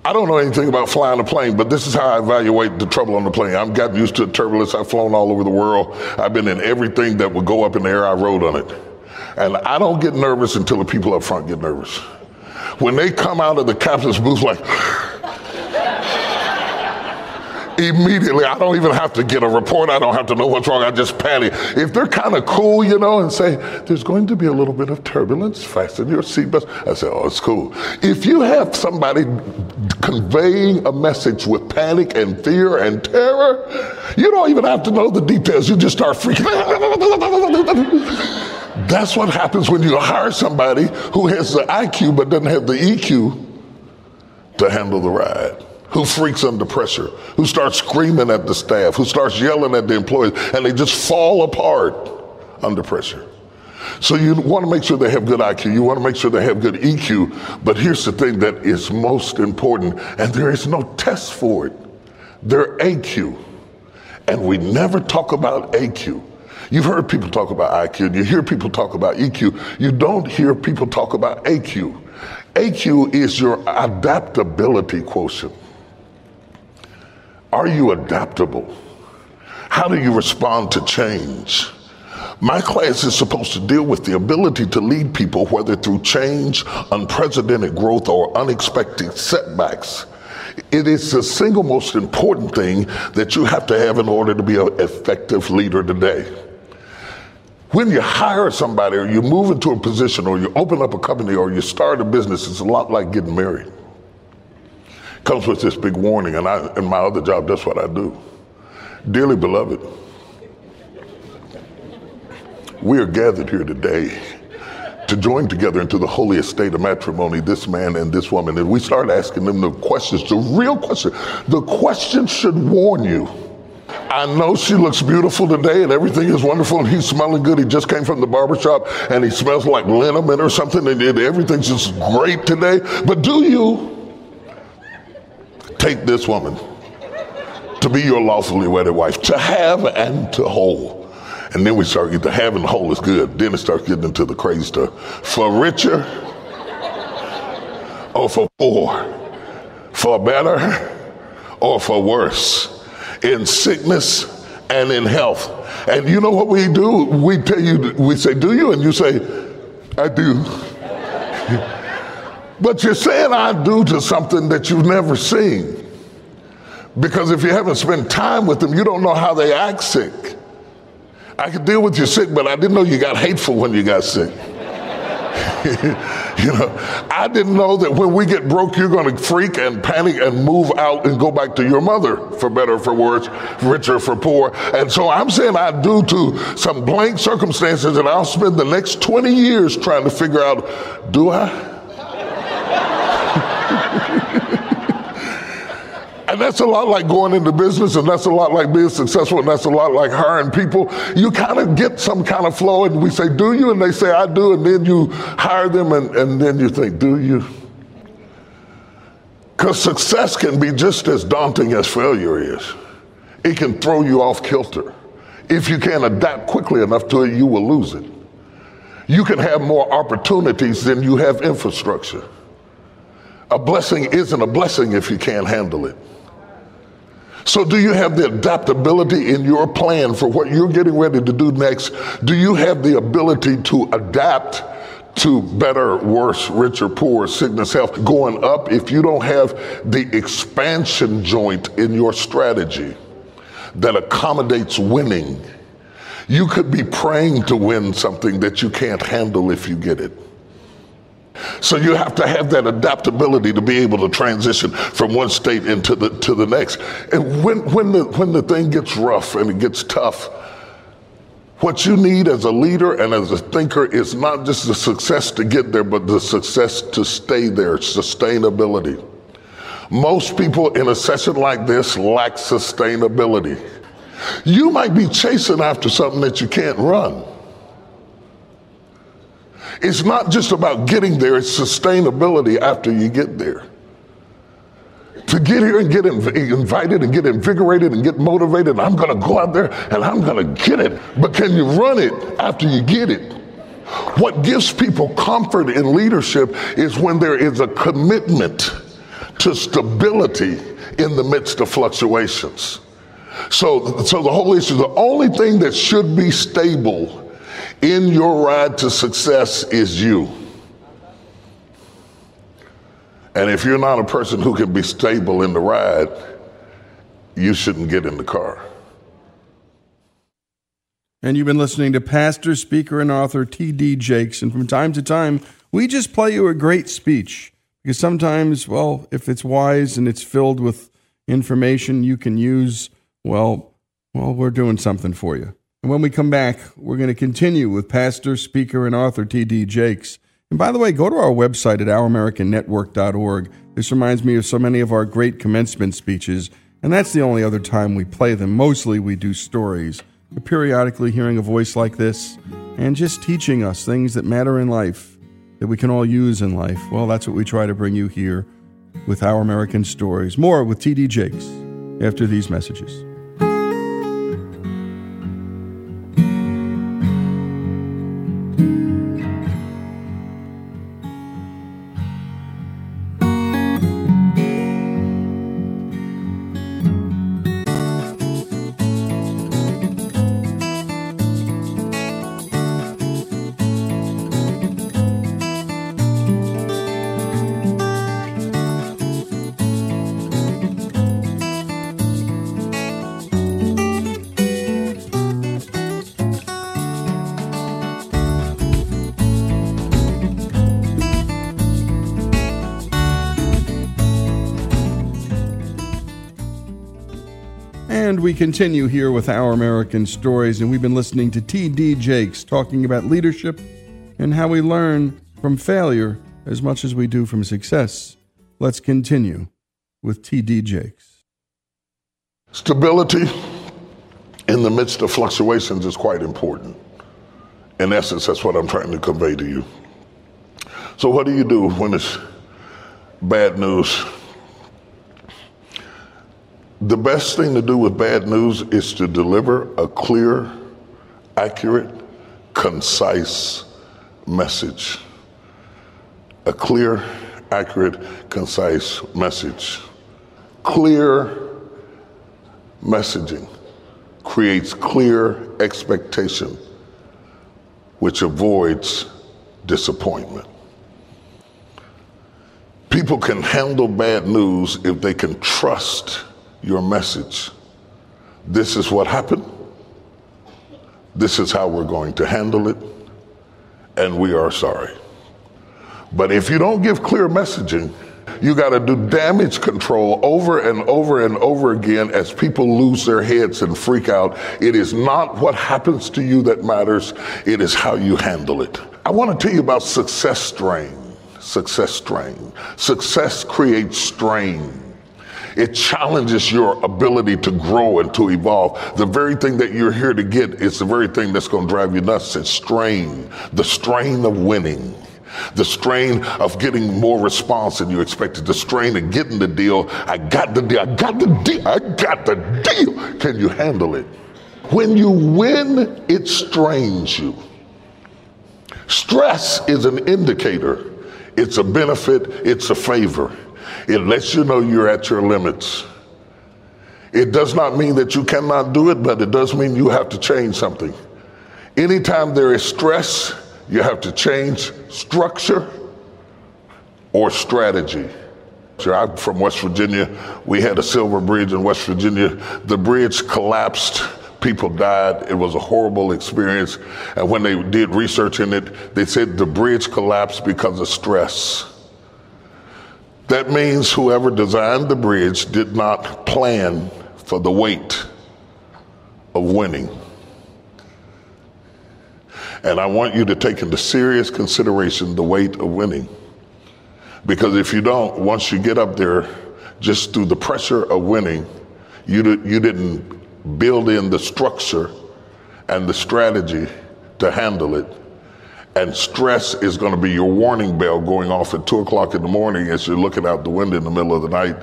I don't know anything about flying a plane, but this is how I evaluate the trouble on the plane. I've gotten used to the turbulence. I've flown all over the world. I've been in everything that would go up in the air. I rode on it. And I don't get nervous until the people up front get nervous. When they come out of the captain's booth like, immediately. I don't even have to get a report. I don't have to know what's wrong. I just panic. If they're kind of cool, you know, and say, there's going to be a little bit of turbulence, fasten your seatbelt. I say, oh, it's cool. If you have somebody conveying a message with panic and fear and terror, you don't even have to know the details. You just start freaking out. <laughs> That's what happens when you hire somebody who has the IQ but doesn't have the EQ to handle the ride who freaks under pressure, who starts screaming at the staff, who starts yelling at the employees, and they just fall apart under pressure. So you want to make sure they have good IQ. You want to make sure they have good EQ. But here's the thing that is most important, and there is no test for it. Their AQ. And we never talk about AQ. You've heard people talk about IQ, and you hear people talk about EQ. You don't hear people talk about AQ. AQ is your adaptability quotient. Are you adaptable? How do you respond to change? My class is supposed to deal with the ability to lead people, whether through change, unprecedented growth, or unexpected setbacks. It is the single most important thing that you have to have in order to be an effective leader today. When you hire somebody, or you move into a position, or you open up a company, or you start a business, it's a lot like getting married. Comes with this big warning, and I, in my other job, that's what I do. Dearly beloved, we are gathered here today to join together into the holy estate of matrimony, this man and this woman. And we start asking them the questions, the real question. The question should warn you. I know she looks beautiful today and everything is wonderful and he's smelling good. He just came from the barbershop and he smells like liniment or something and everything's just great today. But do you take this woman to be your lawfully wedded wife, to have and to hold? And then we start getting the having the whole is good. Then it starts getting into the crazy stuff. For richer or for poor, for better or for worse, in sickness and in health. And you know what we do? We tell you, we say, Do you? And you say, I do. <laughs> but you're saying I do to something that you've never seen. Because if you haven't spent time with them, you don't know how they act sick. I could deal with you sick, but I didn't know you got hateful when you got sick. <laughs> you know, I didn't know that when we get broke, you're going to freak and panic and move out and go back to your mother, for better or for worse, richer for poor. And so I'm saying I do to some blank circumstances, and I'll spend the next 20 years trying to figure out do I? And that's a lot like going into business, and that's a lot like being successful, and that's a lot like hiring people. You kind of get some kind of flow, and we say, Do you? And they say, I do. And then you hire them, and, and then you think, Do you? Because success can be just as daunting as failure is, it can throw you off kilter. If you can't adapt quickly enough to it, you will lose it. You can have more opportunities than you have infrastructure. A blessing isn't a blessing if you can't handle it. So, do you have the adaptability in your plan for what you're getting ready to do next? Do you have the ability to adapt to better, worse, richer, poor, sickness, health going up if you don't have the expansion joint in your strategy that accommodates winning? You could be praying to win something that you can't handle if you get it. So you have to have that adaptability to be able to transition from one state into the to the next. And when when the when the thing gets rough and it gets tough, what you need as a leader and as a thinker is not just the success to get there, but the success to stay there, sustainability. Most people in a session like this lack sustainability. You might be chasing after something that you can't run. It's not just about getting there, it's sustainability after you get there. To get here and get inv- invited and get invigorated and get motivated, I'm going to go out there and I'm going to get it. But can you run it after you get it? What gives people comfort in leadership is when there is a commitment to stability in the midst of fluctuations. So, so the whole issue, the only thing that should be stable in your ride to success is you. And if you're not a person who can be stable in the ride, you shouldn't get in the car. And you've been listening to pastor, speaker, and author T.D. Jakes. And from time to time, we just play you a great speech. Because sometimes, well, if it's wise and it's filled with information you can use, well, well, we're doing something for you. And when we come back, we're going to continue with pastor, speaker, and author T.D. Jakes. And by the way, go to our website at ouramericannetwork.org. This reminds me of so many of our great commencement speeches, and that's the only other time we play them. Mostly we do stories. But periodically hearing a voice like this and just teaching us things that matter in life that we can all use in life, well, that's what we try to bring you here with Our American Stories. More with T.D. Jakes after these messages. Continue here with Our American Stories, and we've been listening to T.D. Jakes talking about leadership and how we learn from failure as much as we do from success. Let's continue with T.D. Jakes. Stability in the midst of fluctuations is quite important. In essence, that's what I'm trying to convey to you. So, what do you do when it's bad news? The best thing to do with bad news is to deliver a clear, accurate, concise message. A clear, accurate, concise message. Clear messaging creates clear expectation, which avoids disappointment. People can handle bad news if they can trust your message. This is what happened. This is how we're going to handle it. And we are sorry. But if you don't give clear messaging, you got to do damage control over and over and over again as people lose their heads and freak out. It is not what happens to you that matters, it is how you handle it. I want to tell you about success strain. Success strain. Success creates strain. It challenges your ability to grow and to evolve. The very thing that you're here to get is the very thing that's going to drive you nuts. It's strain, the strain of winning. The strain of getting more response than you expected. The strain of getting the deal. I got the deal. I got the deal. I got the deal. Can you handle it? When you win, it strains you. Stress is an indicator. It's a benefit. It's a favor. It lets you know you're at your limits. It does not mean that you cannot do it, but it does mean you have to change something. Anytime there is stress, you have to change structure or strategy. I'm from West Virginia. We had a silver bridge in West Virginia. The bridge collapsed. People died. It was a horrible experience. And when they did research in it, they said the bridge collapsed because of stress. That means whoever designed the bridge did not plan for the weight of winning. And I want you to take into serious consideration the weight of winning. Because if you don't, once you get up there, just through the pressure of winning, you, you didn't build in the structure and the strategy to handle it. And stress is going to be your warning bell going off at two o'clock in the morning as you're looking out the window in the middle of the night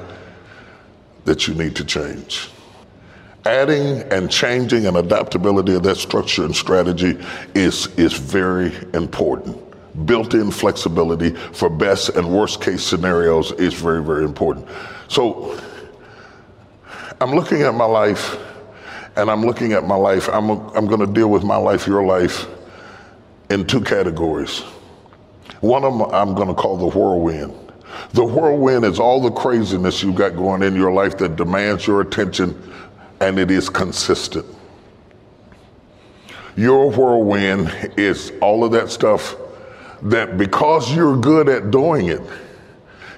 that you need to change. Adding and changing and adaptability of that structure and strategy is, is very important. Built in flexibility for best and worst case scenarios is very, very important. So I'm looking at my life and I'm looking at my life. I'm, I'm going to deal with my life, your life, in two categories. One of them I'm going to call the whirlwind. The whirlwind is all the craziness you've got going in your life that demands your attention and it is consistent. Your whirlwind is all of that stuff that because you're good at doing it,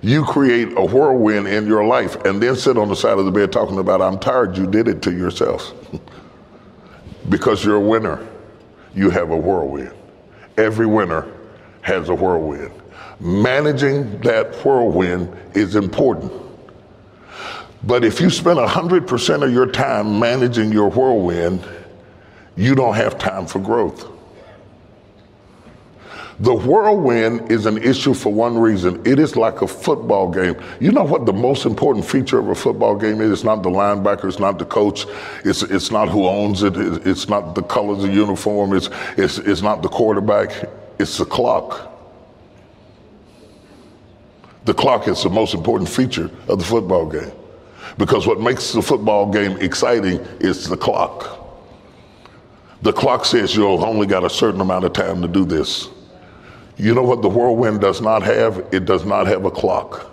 you create a whirlwind in your life and then sit on the side of the bed talking about, I'm tired, you did it to yourself. <laughs> because you're a winner, you have a whirlwind. Every winner has a whirlwind. Managing that whirlwind is important. But if you spend 100% of your time managing your whirlwind, you don't have time for growth. The whirlwind is an issue for one reason. It is like a football game. You know what the most important feature of a football game is? It's not the linebacker, it's not the coach, it's, it's not who owns it, it's not the colors of the uniform, it's, it's, it's not the quarterback, it's the clock. The clock is the most important feature of the football game. Because what makes the football game exciting is the clock. The clock says you've only got a certain amount of time to do this. You know what the whirlwind does not have? It does not have a clock.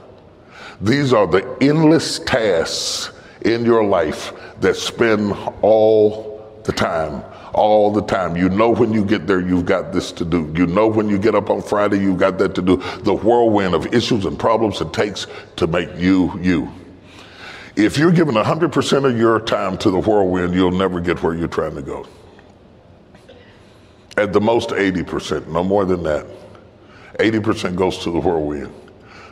These are the endless tasks in your life that spend all the time. All the time. You know when you get there, you've got this to do. You know when you get up on Friday, you've got that to do. The whirlwind of issues and problems it takes to make you, you. If you're giving 100% of your time to the whirlwind, you'll never get where you're trying to go. At the most, 80%, no more than that. 80% goes to the whirlwind.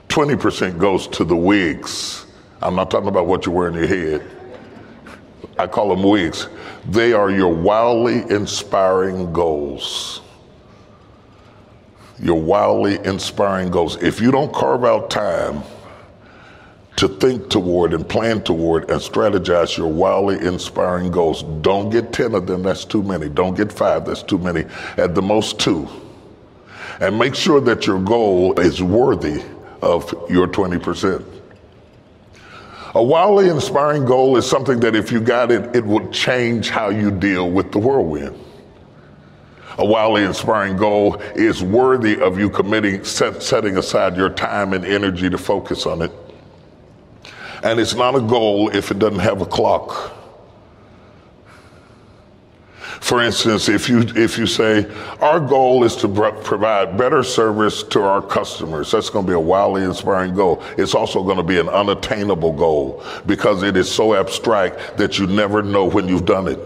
20% goes to the wigs. I'm not talking about what you wear in your head. I call them wigs. They are your wildly inspiring goals. Your wildly inspiring goals. If you don't carve out time to think toward and plan toward and strategize your wildly inspiring goals, don't get 10 of them, that's too many. Don't get five, that's too many. At the most, two. And make sure that your goal is worthy of your 20%. A wildly inspiring goal is something that if you got it, it would change how you deal with the whirlwind. A wildly inspiring goal is worthy of you committing, set, setting aside your time and energy to focus on it. And it's not a goal if it doesn't have a clock. For instance, if you if you say our goal is to provide better service to our customers, that's going to be a wildly inspiring goal. It's also going to be an unattainable goal because it is so abstract that you never know when you've done it.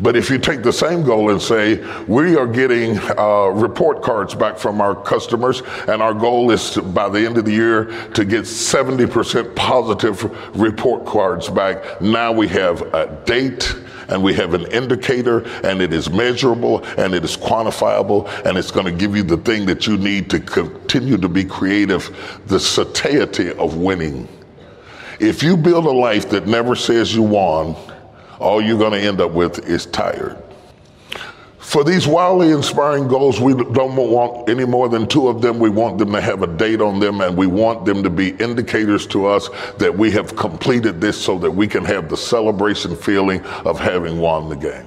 But if you take the same goal and say, we are getting uh, report cards back from our customers, and our goal is to, by the end of the year to get 70% positive report cards back, now we have a date and we have an indicator and it is measurable and it is quantifiable and it's going to give you the thing that you need to continue to be creative, the satiety of winning. If you build a life that never says you won, all you're going to end up with is tired. For these wildly inspiring goals, we don't want any more than two of them. We want them to have a date on them and we want them to be indicators to us that we have completed this so that we can have the celebration feeling of having won the game.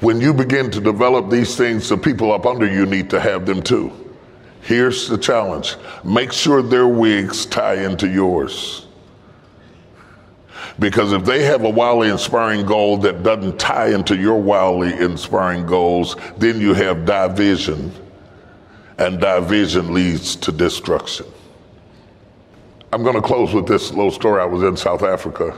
When you begin to develop these things, the people up under you need to have them too. Here's the challenge make sure their wigs tie into yours. Because if they have a wildly inspiring goal that doesn't tie into your wildly inspiring goals, then you have division, and division leads to destruction. I'm going to close with this little story. I was in South Africa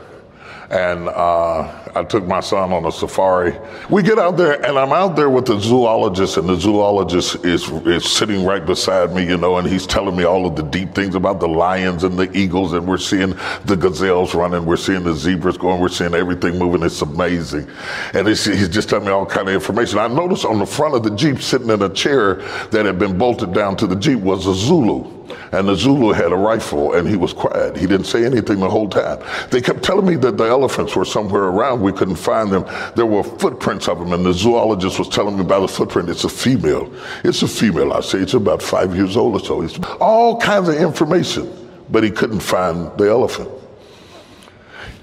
and uh, I took my son on a safari. We get out there, and I'm out there with the zoologist, and the zoologist is, is sitting right beside me, you know, and he's telling me all of the deep things about the lions and the eagles, and we're seeing the gazelles running, we're seeing the zebras going, we're seeing everything moving. It's amazing, and he's just telling me all kind of information. I noticed on the front of the jeep, sitting in a chair that had been bolted down to the jeep, was a Zulu. And the Zulu had a rifle and he was quiet. He didn't say anything the whole time. They kept telling me that the elephants were somewhere around. We couldn't find them. There were footprints of them and the zoologist was telling me about the footprint. It's a female. It's a female, I say. It's about five years old or so. It's all kinds of information, but he couldn't find the elephant.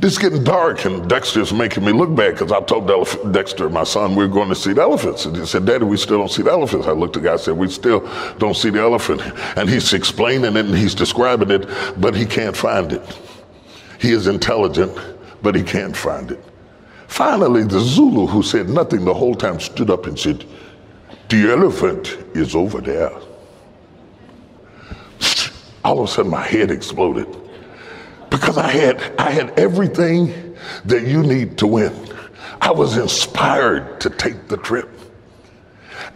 It's getting dark, and Dexter's making me look bad because I told Dexter, my son, we are going to see the elephants. And he said, Daddy, we still don't see the elephants. I looked at the guy and said, We still don't see the elephant. And he's explaining it and he's describing it, but he can't find it. He is intelligent, but he can't find it. Finally, the Zulu, who said nothing the whole time, stood up and said, The elephant is over there. All of a sudden, my head exploded because I had I had everything that you need to win. I was inspired to take the trip.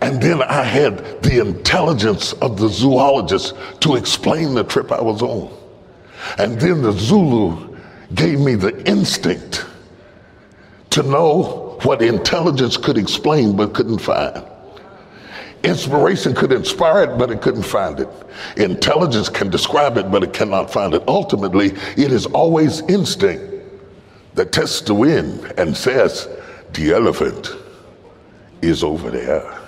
And then I had the intelligence of the zoologist to explain the trip I was on. And then the Zulu gave me the instinct to know what intelligence could explain but couldn't find. Inspiration could inspire it, but it couldn't find it. Intelligence can describe it, but it cannot find it. Ultimately, it is always instinct that tests the wind and says, the elephant is over there.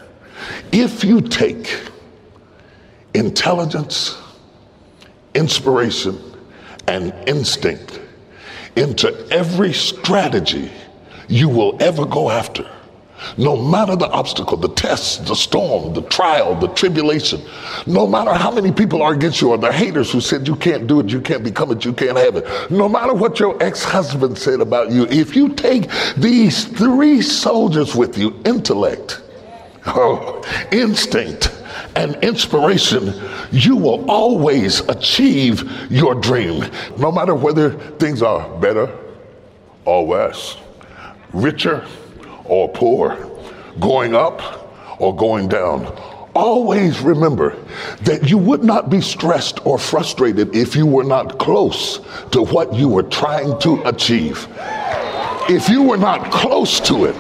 If you take intelligence, inspiration, and instinct into every strategy you will ever go after, no matter the obstacle, the test, the storm, the trial, the tribulation, no matter how many people are against you or the haters who said you can't do it, you can't become it, you can't have it, no matter what your ex husband said about you, if you take these three soldiers with you intellect, <laughs> oh, instinct, and inspiration, you will always achieve your dream. No matter whether things are better or worse, richer or poor, going up or going down. Always remember that you would not be stressed or frustrated if you were not close to what you were trying to achieve. If you were not close to it,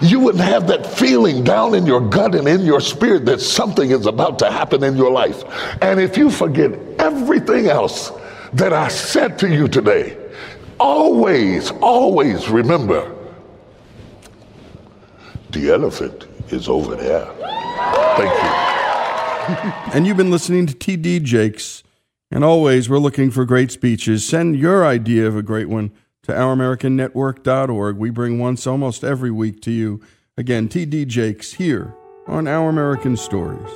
you wouldn't have that feeling down in your gut and in your spirit that something is about to happen in your life. And if you forget everything else that I said to you today, always, always remember the elephant is over there. Thank you. <laughs> and you've been listening to TD Jakes. And always, we're looking for great speeches. Send your idea of a great one to ouramericannetwork.org. We bring once almost every week to you. Again, TD Jakes here on Our American Stories.